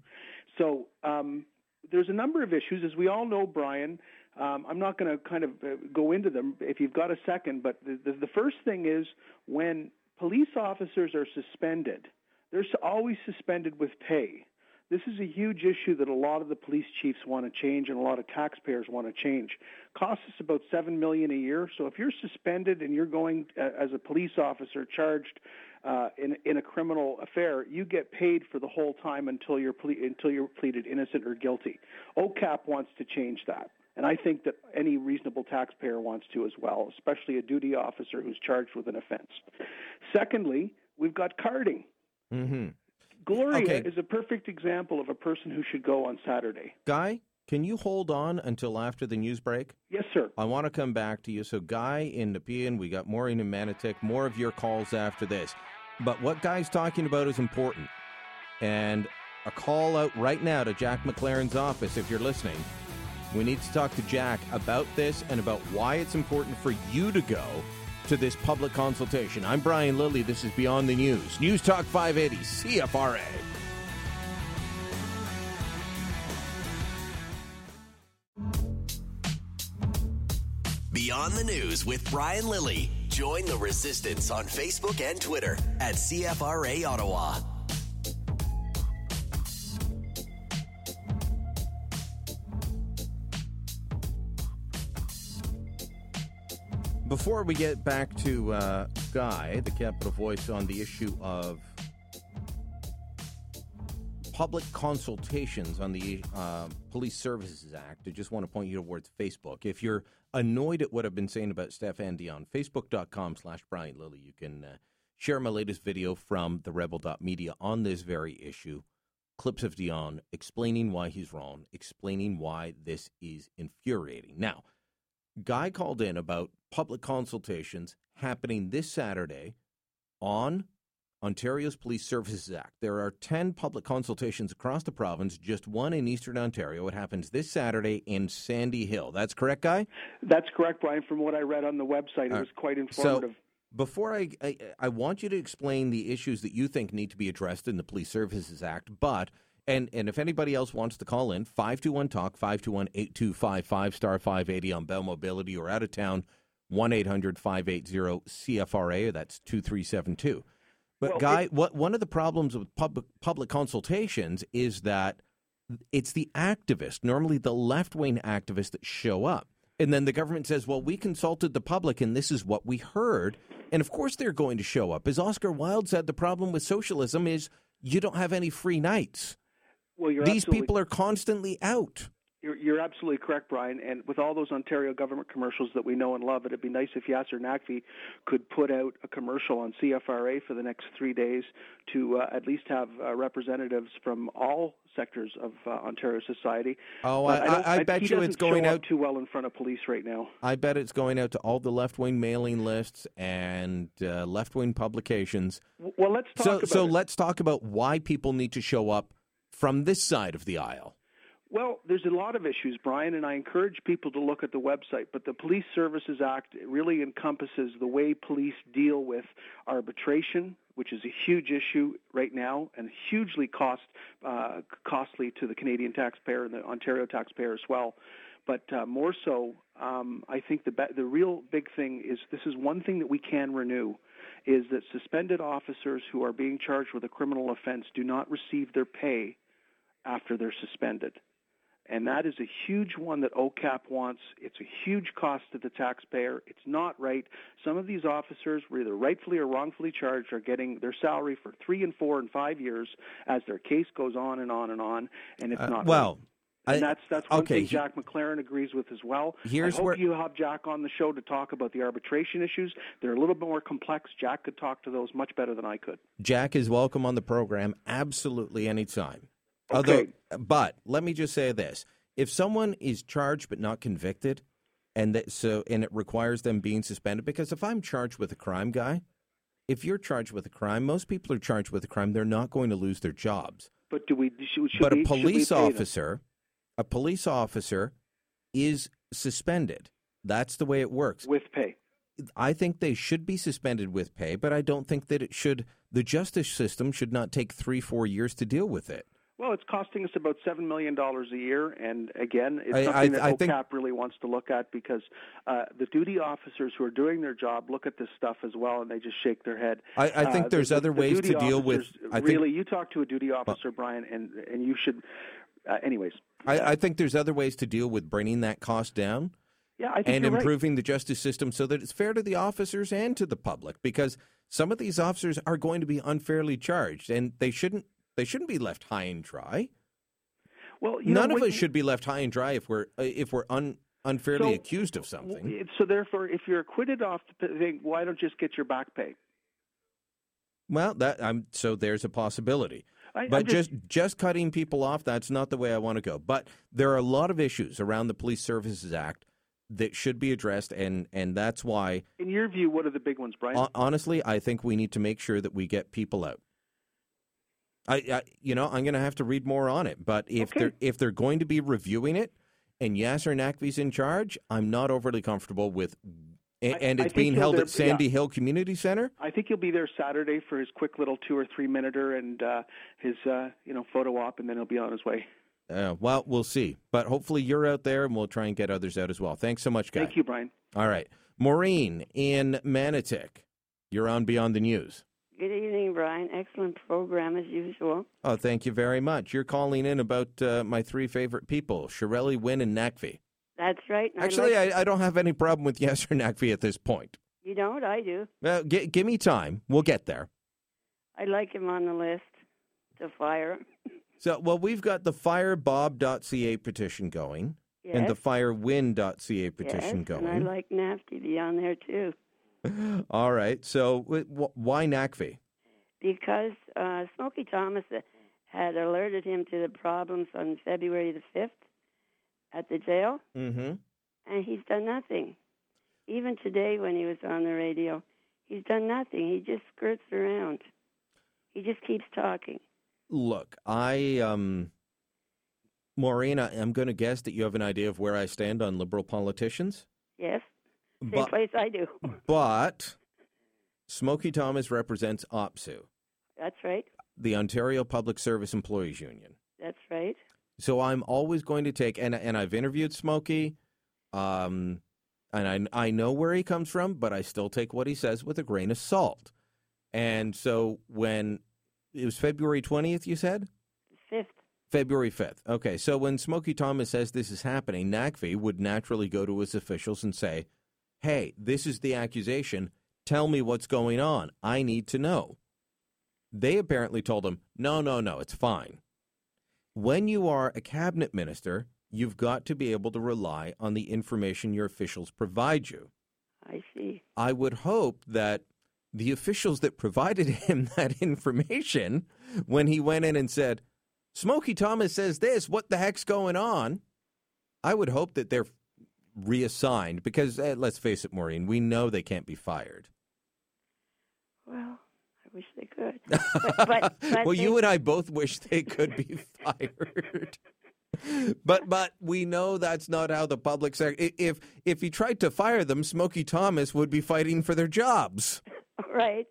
So um, there's a number of issues, as we all know, Brian. Um, I'm not going to kind of uh, go into them if you've got a second, but the, the, the first thing is when police officers are suspended, they're always suspended with pay. This is a huge issue that a lot of the police chiefs want to change and a lot of taxpayers want to change. Costs us about seven million a year. So if you're suspended and you're going uh, as a police officer charged uh, in in a criminal affair, you get paid for the whole time until you're ple- until you're pleaded innocent or guilty. OCAP wants to change that. And I think that any reasonable taxpayer wants to as well, especially a duty officer who's charged with an offense. Secondly, we've got carding. Mm-hmm. Gloria Okay. is a perfect example of a person who should go on Saturday. Guy, can you hold on until after the news break? Yes, sir. I want to come back to you. So, Guy in Nepean, we got Maureen in Manotick, more of your calls after this. But what Guy's talking about is important. And a call out right now to Jack MacLaren's office if you're listening. We need to talk to Jack about this and about why it's important for you to go to this public consultation. I'm Brian Lilley. This is Beyond the News. News Talk 580, CFRA. Beyond the News with Brian Lilley. Join the resistance on Facebook and Twitter at CFRA Ottawa. Before we get back to uh, Guy, the capital voice on the issue of public consultations on the uh, Police Services Act, I just want to point you towards Facebook. If you're annoyed at what I've been saying about Stéphane Dion, facebook.com slash Brian Lilley, you can uh, share my latest video from the rebel.media on this very issue. Clips of Dion explaining why he's wrong, explaining why this is infuriating. Now, Guy called in about public consultations happening this Saturday on Ontario's Police Services Act. There are 10 public consultations across the province, just one in Eastern Ontario. It happens this Saturday in Sandy Hill. That's correct, Guy? That's correct, Brian. From what I read on the website, it Uh, was quite So, informative. before I, I, I want you to explain the issues that you think need to be addressed in the Police Services Act, but and and if anybody else wants to call in, 521 talk 521 8255 star 580 on Bell Mobility or out of town 1-800-580 CFRA, that's 2372. But Well, Guy, what one of the problems with public public consultations is that it's the activists, normally the left-wing activists that show up. And then the government says, "Well, we consulted the public and this is what we heard." And of course they're going to show up. As Oscar Wilde said, the problem with socialism is you don't have any free nights. Well, you're These absolutely- people are constantly out. You're, you're absolutely correct, Brian. And with all those Ontario government commercials that we know and love, it'd be nice if Yasir Naqvi could put out a commercial on CFRA for the next three days to uh, at least have uh, representatives from all sectors of uh, Ontario society. Oh, I- don't- I- I bet you it's going out- too well in front of police right now. I bet it's going out to all the left-wing mailing lists and uh, left-wing publications. Well, let's talk so, about so it. let's talk about why people need to show up from this side of the aisle. Well, there's a lot of issues, Brian, and I encourage people to look at the website. But the Police Services Act really encompasses the way police deal with arbitration, which is a huge issue right now and hugely cost uh, costly to the Canadian taxpayer and the Ontario taxpayer as well. But uh, more so, um, I think the be- the real big thing is this is one thing that we can renew is that suspended officers who are being charged with a criminal offense do not receive their pay after they're suspended. And that is a huge one that OCAP wants. It's a huge cost to the taxpayer. It's not right. Some of these officers, were either rightfully or wrongfully charged, are getting their salary for three and four and five years as their case goes on and on and on, and it's Uh, not well, right. And that's that's one okay, thing Jack MacLaren agrees with as well. Here's I hope where- you have Jack on the show to talk about the arbitration issues. They're a little bit more complex. Jack could talk to those much better than I could. Jack is welcome on the program absolutely anytime. Okay. Although, but let me just say this: if someone is charged but not convicted, and that so and it requires them being suspended, because if I'm charged with a crime, guy, if you're charged with a crime, most people are charged with a crime. They're not going to lose their jobs. But do we? Should, should but a we police officer, a police officer, is suspended. That's the way it works with pay. I think they should be suspended with pay, but I don't think that it should. The justice system should not take three, four years to deal with it. Well, it's costing us about seven million dollars a year, and again, it's I- something I- I that think- OCAP really wants to look at because uh, the duty officers who are doing their job look at this stuff as well, and they just shake their head. I- I think Uh, there's the- other the ways to deal with- I think- really, you talk to a duty officer, Brian, and and you should. Uh, anyways, I, I think there's other ways to deal with bringing that cost down. Yeah, I think and you're right. improving the justice system so that it's fair to the officers and to the public because some of these officers are going to be unfairly charged and they shouldn't they shouldn't be left high and dry. Well, you know, none of us should be left high and dry if we're uh, if we're un, unfairly So- accused of something. So therefore, if you're acquitted off the thing, why don't you just get your back pay? Well, that I'm so there's a possibility. I- but just- just just cutting people off that's not the way I want to go. But there are a lot of issues around the Police Services Act that should be addressed and and that's why In your view, what are the big ones, Brian? honestly I think we need to make sure that we get people out. I, I you know, I'm going to have to read more on it, but if Okay. they're if they're going to be reviewing it and Yasir Naqvi's in charge, I'm not overly comfortable with and, I- and it's being held there- at Sandy yeah. Hill Community Center. I think he'll be there Saturday for his quick little two or three minuter and uh, his uh, you know photo op, and then he'll be on his way. Uh, well, we'll see. But hopefully you're out there and we'll try and get others out as well. Thanks so much, guys. Thank you, Brian. All right. Maureen in Manotick, you're on Beyond the News. Good evening, Brian. Excellent program as usual. Oh, thank you very much. You're calling in about uh, my three favorite people, Chiarelli, Wynne, and Naqvi. That's right. and I Actually, like- I, I don't have any problem with Yasir Naqvi at this point. you don't. I do. Well, gi- give me time. We'll get there. I like him on the list to fire. So, well, we've got the firebob.ca petition going and the Yes. firewynne.ca petition yes, going. and I like NAFTA to be on there too All right. So, wh- wh- why Naqvi? because uh, Smokey Thomas uh, had alerted him to the problems on February the fifth at the jail, Mm-hmm. and he's done nothing. Even today, when he was on the radio, he's done nothing. He just skirts around. He just keeps talking. Look, I um Maureen, I- I'm going to guess that you have an idea of where I stand on liberal politicians. Yes, same But- place I do. But Smokey Thomas represents OPSEU, That's right. the Ontario Public Service Employees Union. That's right. So I'm always going to take and and I've interviewed Smokey, um, and I I know where he comes from, but I still take what he says with a grain of salt. And so when it was February 20th, you said Fifth. February 5th. Okay, so when Smokey Thomas says this is happening, Naqvi would naturally go to his officials and say, "Hey, this is the accusation. Tell me what's going on. I need to know." They apparently told him, "No, no, no, it's fine." When you are a cabinet minister, you've got to be able to rely on the information your officials provide you. I see. I would hope that the officials that provided him that information, when he went in and said, Smokey Thomas says this, what the heck's going on? I would hope that they're reassigned because, uh, let's face it, Maureen, we know they can't be fired. Well, I wish they could. But, but, but well, they- you and I both wish they could be fired. but but we know that's not how the public sector. If if he tried to fire them, Smokey Thomas would be fighting for their jobs. right.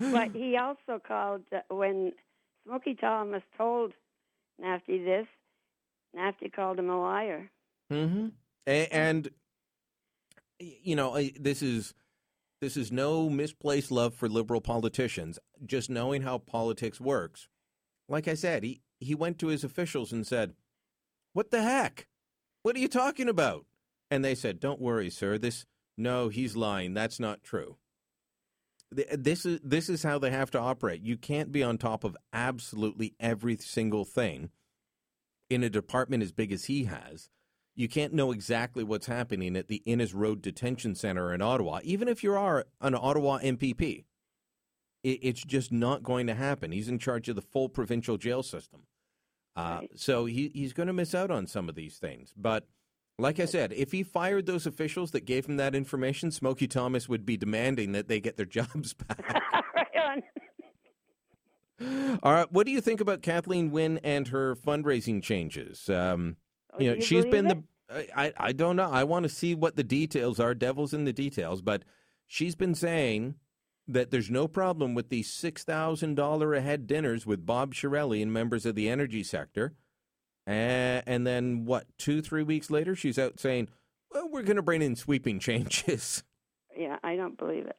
But he also called uh, when Smokey Thomas told Nafty this. Nafty called him a liar. Mm-hmm. And, and you know, this is this is no misplaced love for liberal politicians. Just knowing how politics works. Like I said, he he went to his officials and said, "What the heck? What are you talking about?" And they said, "Don't worry, sir. This no, he's lying. That's not true." This is this is how they have to operate. You can't be on top of absolutely every single thing in a department as big as he has. You can't know exactly what's happening at the Innes Road Detention Center in Ottawa, even if you are an Ottawa MPP. It, it's just not going to happen. He's in charge of the full provincial jail system. Uh, So he, he's going to miss out on some of these things. But like I said, if he fired those officials that gave him that information, Smokey Thomas would be demanding that they get their jobs back. All right, what do you think about Kathleen Wynne and her fundraising changes? Um, you know, you she's been believe the. I, I don't know. I want to see what the details are. Devil's in the details, but she's been saying that there's no problem with these six thousand dollar a head dinners with Bob Chiarelli and members of the energy sector. And, and then what? Two three weeks later, she's out saying, "Well, we're going to bring in sweeping changes." Yeah, I don't believe it.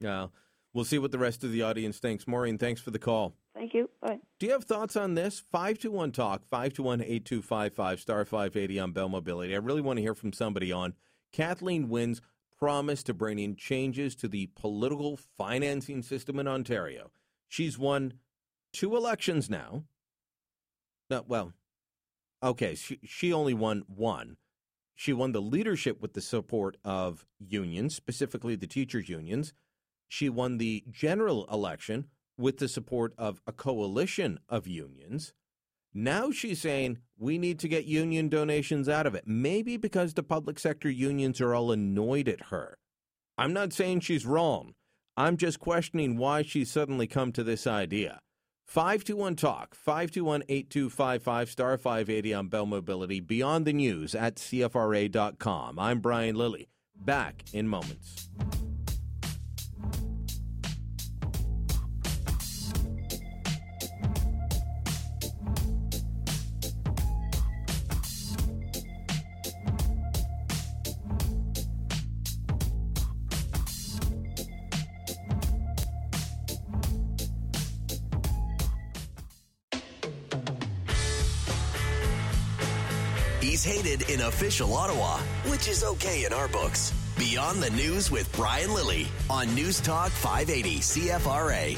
Yeah, we'll see what the rest of the audience thinks. Maureen, thanks for the call. Thank you. Bye. Do you have thoughts on this? 521 Talk, 521 8255, star 580 on Bell Mobility. I really want to hear from somebody on Kathleen Wynne's promise to bring in changes to the political financing system in Ontario. She's won two elections now. No, well, okay, she, she only won one. She won the leadership with the support of unions, specifically the teachers' unions. She won the general election with the support of a coalition of unions. Now she's saying we need to get union donations out of it. Maybe because the public sector unions are all annoyed at her. I'm not saying she's wrong. I'm just questioning why she's suddenly come to this idea. 521 Talk, 521 8255, star 580 on Bell Mobility, beyond the news at CFRA.com. I'm Brian Lilley. Back in moments. In official Ottawa, which is okay in our books. Beyond the News with Brian Lilley on News Talk 580 CFRA.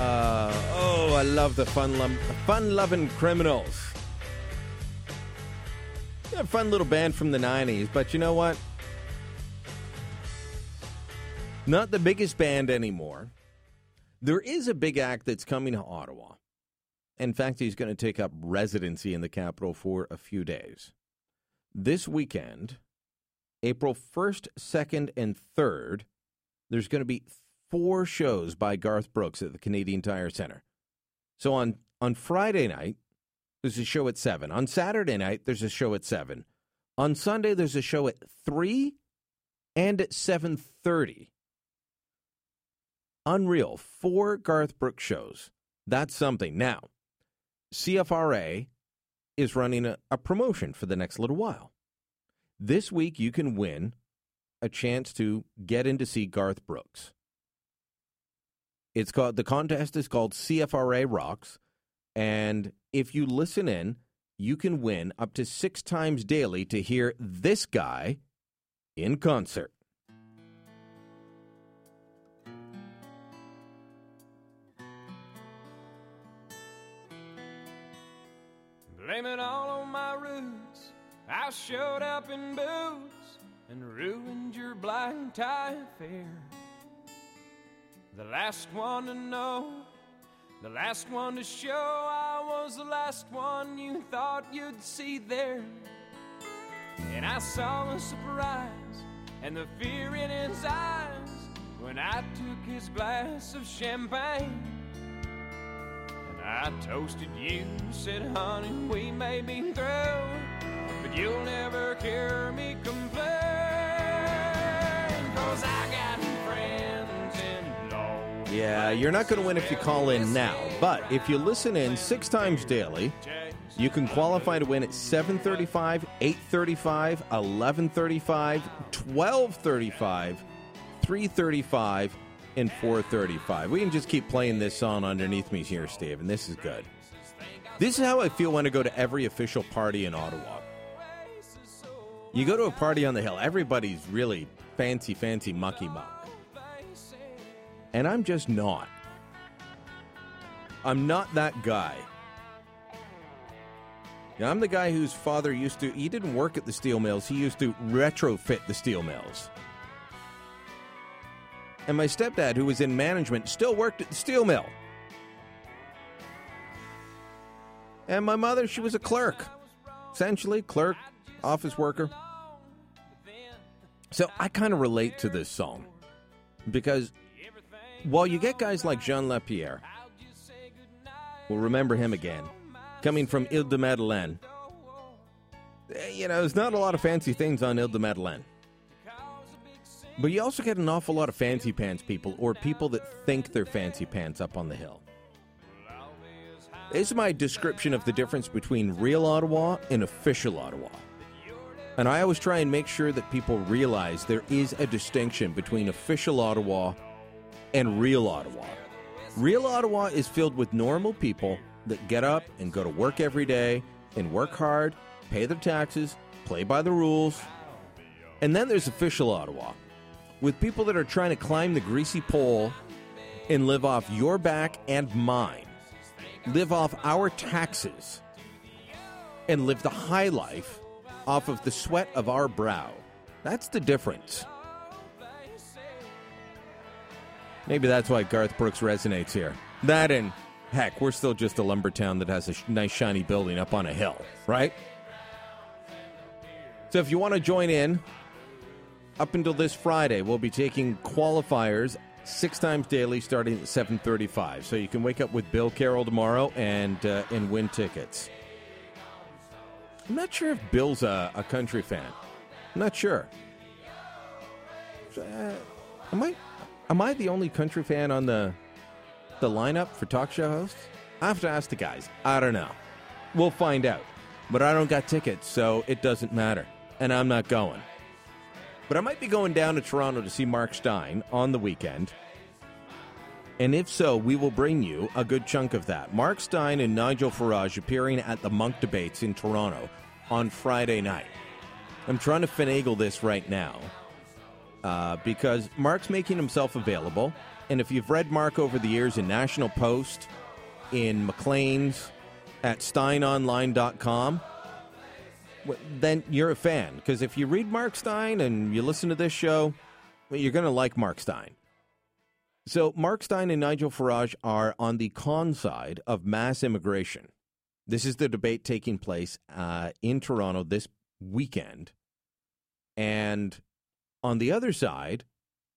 Uh, oh, I love the fun, lum- fun-loving criminals. Yeah, fun little band from the '90s, but you know what? Not the biggest band anymore. There is a big act that's coming to Ottawa. In fact, he's going to take up residency in the capital for a few days. This weekend, April 1st, 2nd, and 3rd, there's going to be four shows by Garth Brooks at the Canadian Tire Center. So on, on Friday night, there's a show at 7. On Saturday night, there's a show at 7. On Sunday, there's a show at 3 and at 7.30. Unreal. Four Garth Brooks shows. That's something. Now, CFRA is running a, a promotion for the next little while. This week, you can win a chance to get in to see Garth Brooks. It's called the contest is called CFRA Rocks, and if you listen in, you can win up to six times daily to hear this guy in concert. It all on my roots. I showed up in boots and ruined your black tie affair. The last one to know, the last one to show. I was the last one you thought you'd see there. And I saw the surprise and the fear in his eyes when I took his glass of champagne. I toasted you, said, honey, we may be through, but you'll never hear me complain. Cause I got friends in law. Yeah, you're not going to win if you call in now, but if you listen in six times daily, you can qualify to win at 735, 835, 1135, 1235, 335, and 435. We can just keep playing this song underneath me here, Steve, and this is good. This is how I feel when I go to every official party in Ottawa. You go to a party on the hill, everybody's really fancy, fancy mucky muck. And I'm just not. I'm not that guy. Yeah, I'm the guy whose father used to, he didn't work at the steel mills, he used to retrofit the steel mills. And my stepdad, who was in management, still worked at the steel mill. And my mother, she was a clerk, essentially, clerk, office worker. So I kind of relate to this song because while you get guys like Jean Lapierre, we'll remember him again, coming from Ile de Madeleine. eh, You know, there's not a lot of fancy things on Ile de Madeleine. But you also get an awful lot of fancy pants people or people that think they're fancy pants up on the hill. This is my description of the difference between real Ottawa and official Ottawa. And I always try and make sure that people realize there is a distinction between official Ottawa and real Ottawa. Real Ottawa is filled with normal people that get up and go to work every day and work hard, pay their taxes, play by the rules. And then there's official Ottawa with people that are trying to climb the greasy pole and live off your back and mine, live off our taxes, and live the high life off of the sweat of our brow. That's the difference. Maybe that's why Garth Brooks resonates here. That and, heck, we're still just a lumber town that has a nice shiny building up on a hill, right? So if you want to join in, up until this Friday, we'll be taking qualifiers six times daily starting at 7.35. So you can wake up with Bill Carroll tomorrow and, uh, and win tickets. I'm not sure if Bill's a, a country fan. I'm not sure. Uh, am I am I the only country fan on the the lineup for talk show hosts? I have to ask the guys. I don't know. We'll find out. But I don't got tickets, so it doesn't matter. And I'm not going. But I might be going down to Toronto to see Mark Steyn on the weekend. And if so, we will bring you a good chunk of that. Mark Steyn and Nigel Farage appearing at the Munk Debates in Toronto on Friday night. I'm trying to finagle this right now uh, because Mark's making himself available. And if you've read Mark over the years in National Post, in Maclean's, at steynonline.com, then you're a fan. Because if you read Mark Steyn and you listen to this show, well, you're going to like Mark Steyn. So, Mark Steyn and Nigel Farage are on the con side of mass immigration. This is the debate taking place uh, in Toronto this weekend. And on the other side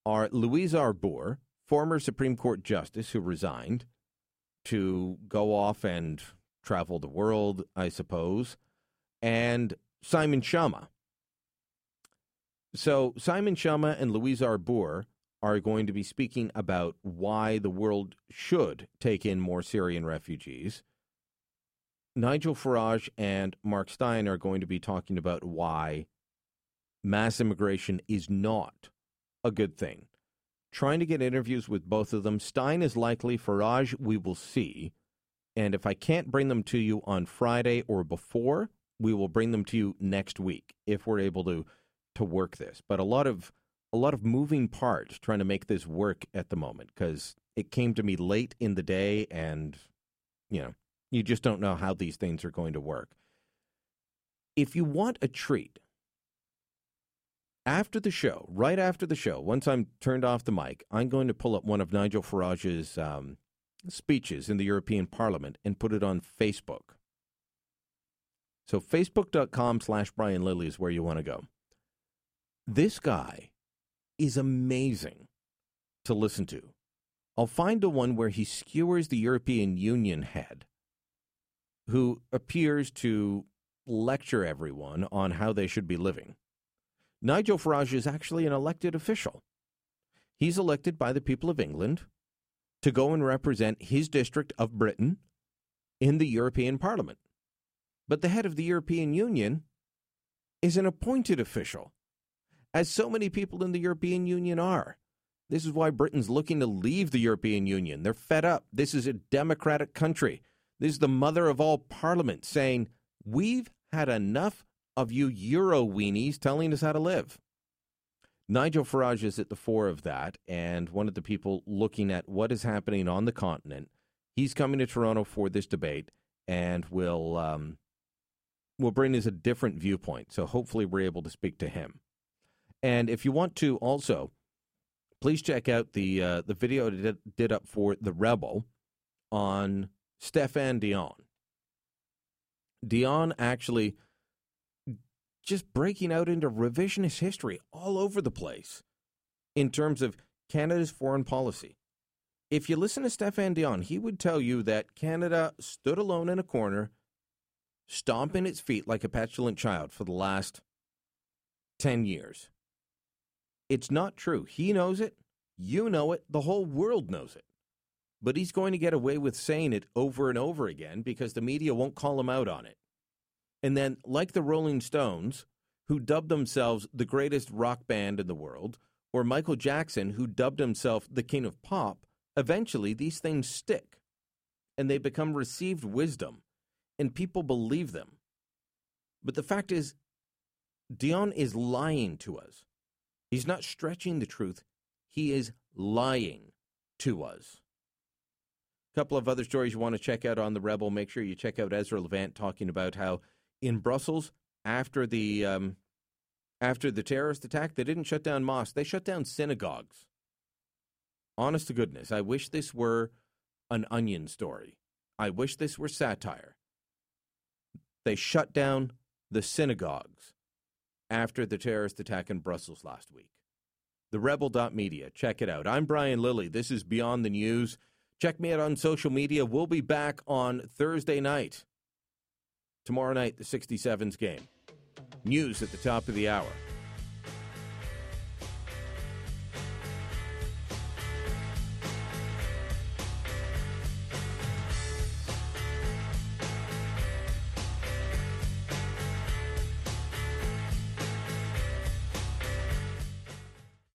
are Louise Arbour, former Supreme Court Justice who resigned to go off and travel the world, I suppose, and Simon Schama. So, Simon Schama and Louise Arbour are going to be speaking about why the world should take in more Syrian refugees. Nigel Farage and Mark Steyn are going to be talking about why mass immigration is not a good thing. Trying to get interviews with both of them. Steyn is likely, Farage, we will see. And if I can't bring them to you on Friday or before, we will bring them to you next week if we're able to to work this. But a lot of a lot of moving parts trying to make this work at the moment because it came to me late in the day and you know you just don't know how these things are going to work if you want a treat after the show right after the show once i'm turned off the mic i'm going to pull up one of nigel farage's um, speeches in the european parliament and put it on facebook so facebook.com slash brian lilley is where you want to go this guy is amazing to listen to. I'll find the one where he skewers the European Union head, who appears to lecture everyone on how they should be living. Nigel Farage is actually an elected official. He's elected by the people of England to go and represent his district of Britain in the European Parliament. But the head of the European Union is an appointed official as so many people in the European Union are. This is why Britain's looking to leave the European Union. They're fed up. This is a democratic country. This is the mother of all parliaments saying, We've had enough of you Euro weenies telling us how to live. Nigel Farage is at the fore of that, and one of the people looking at what is happening on the continent. He's coming to Toronto for this debate, and will um, will bring is a different viewpoint. So hopefully, we're able to speak to him. And if you want to also please check out the uh, the video it did, up for the Rebel on Stéphane Dion. Dion actually just breaking out into revisionist history all over the place in terms of Canada's foreign policy. If you listen to Stéphane Dion, he would tell you that Canada stood alone in a corner, stomping its feet like a petulant child for the last 10 years. It's not true. He knows it. You know it. The whole world knows it. But he's going to get away with saying it over and over again because the media won't call him out on it. And then, like the Rolling Stones, who dubbed themselves the greatest rock band in the world, or Michael Jackson, who dubbed himself the king of pop, eventually these things stick and they become received wisdom and people believe them. But the fact is, Dion is lying to us. He's not stretching the truth, he is lying to us. A couple of other stories you want to check out on the Rebel. Make sure you check out Ezra Levant talking about how in Brussels after the um, after the terrorist attack, they didn't shut down mosques; they shut down synagogues. Honest to goodness, I wish this were an onion story. I wish this were satire. They shut down the synagogues after the terrorist attack in Brussels last week. The Rebel.media. Check it out. I'm Brian Lilley. This is Beyond the News. Check me out on social media. We'll be back on Thursday night. Tomorrow night, the 67s game. News at the top of the hour.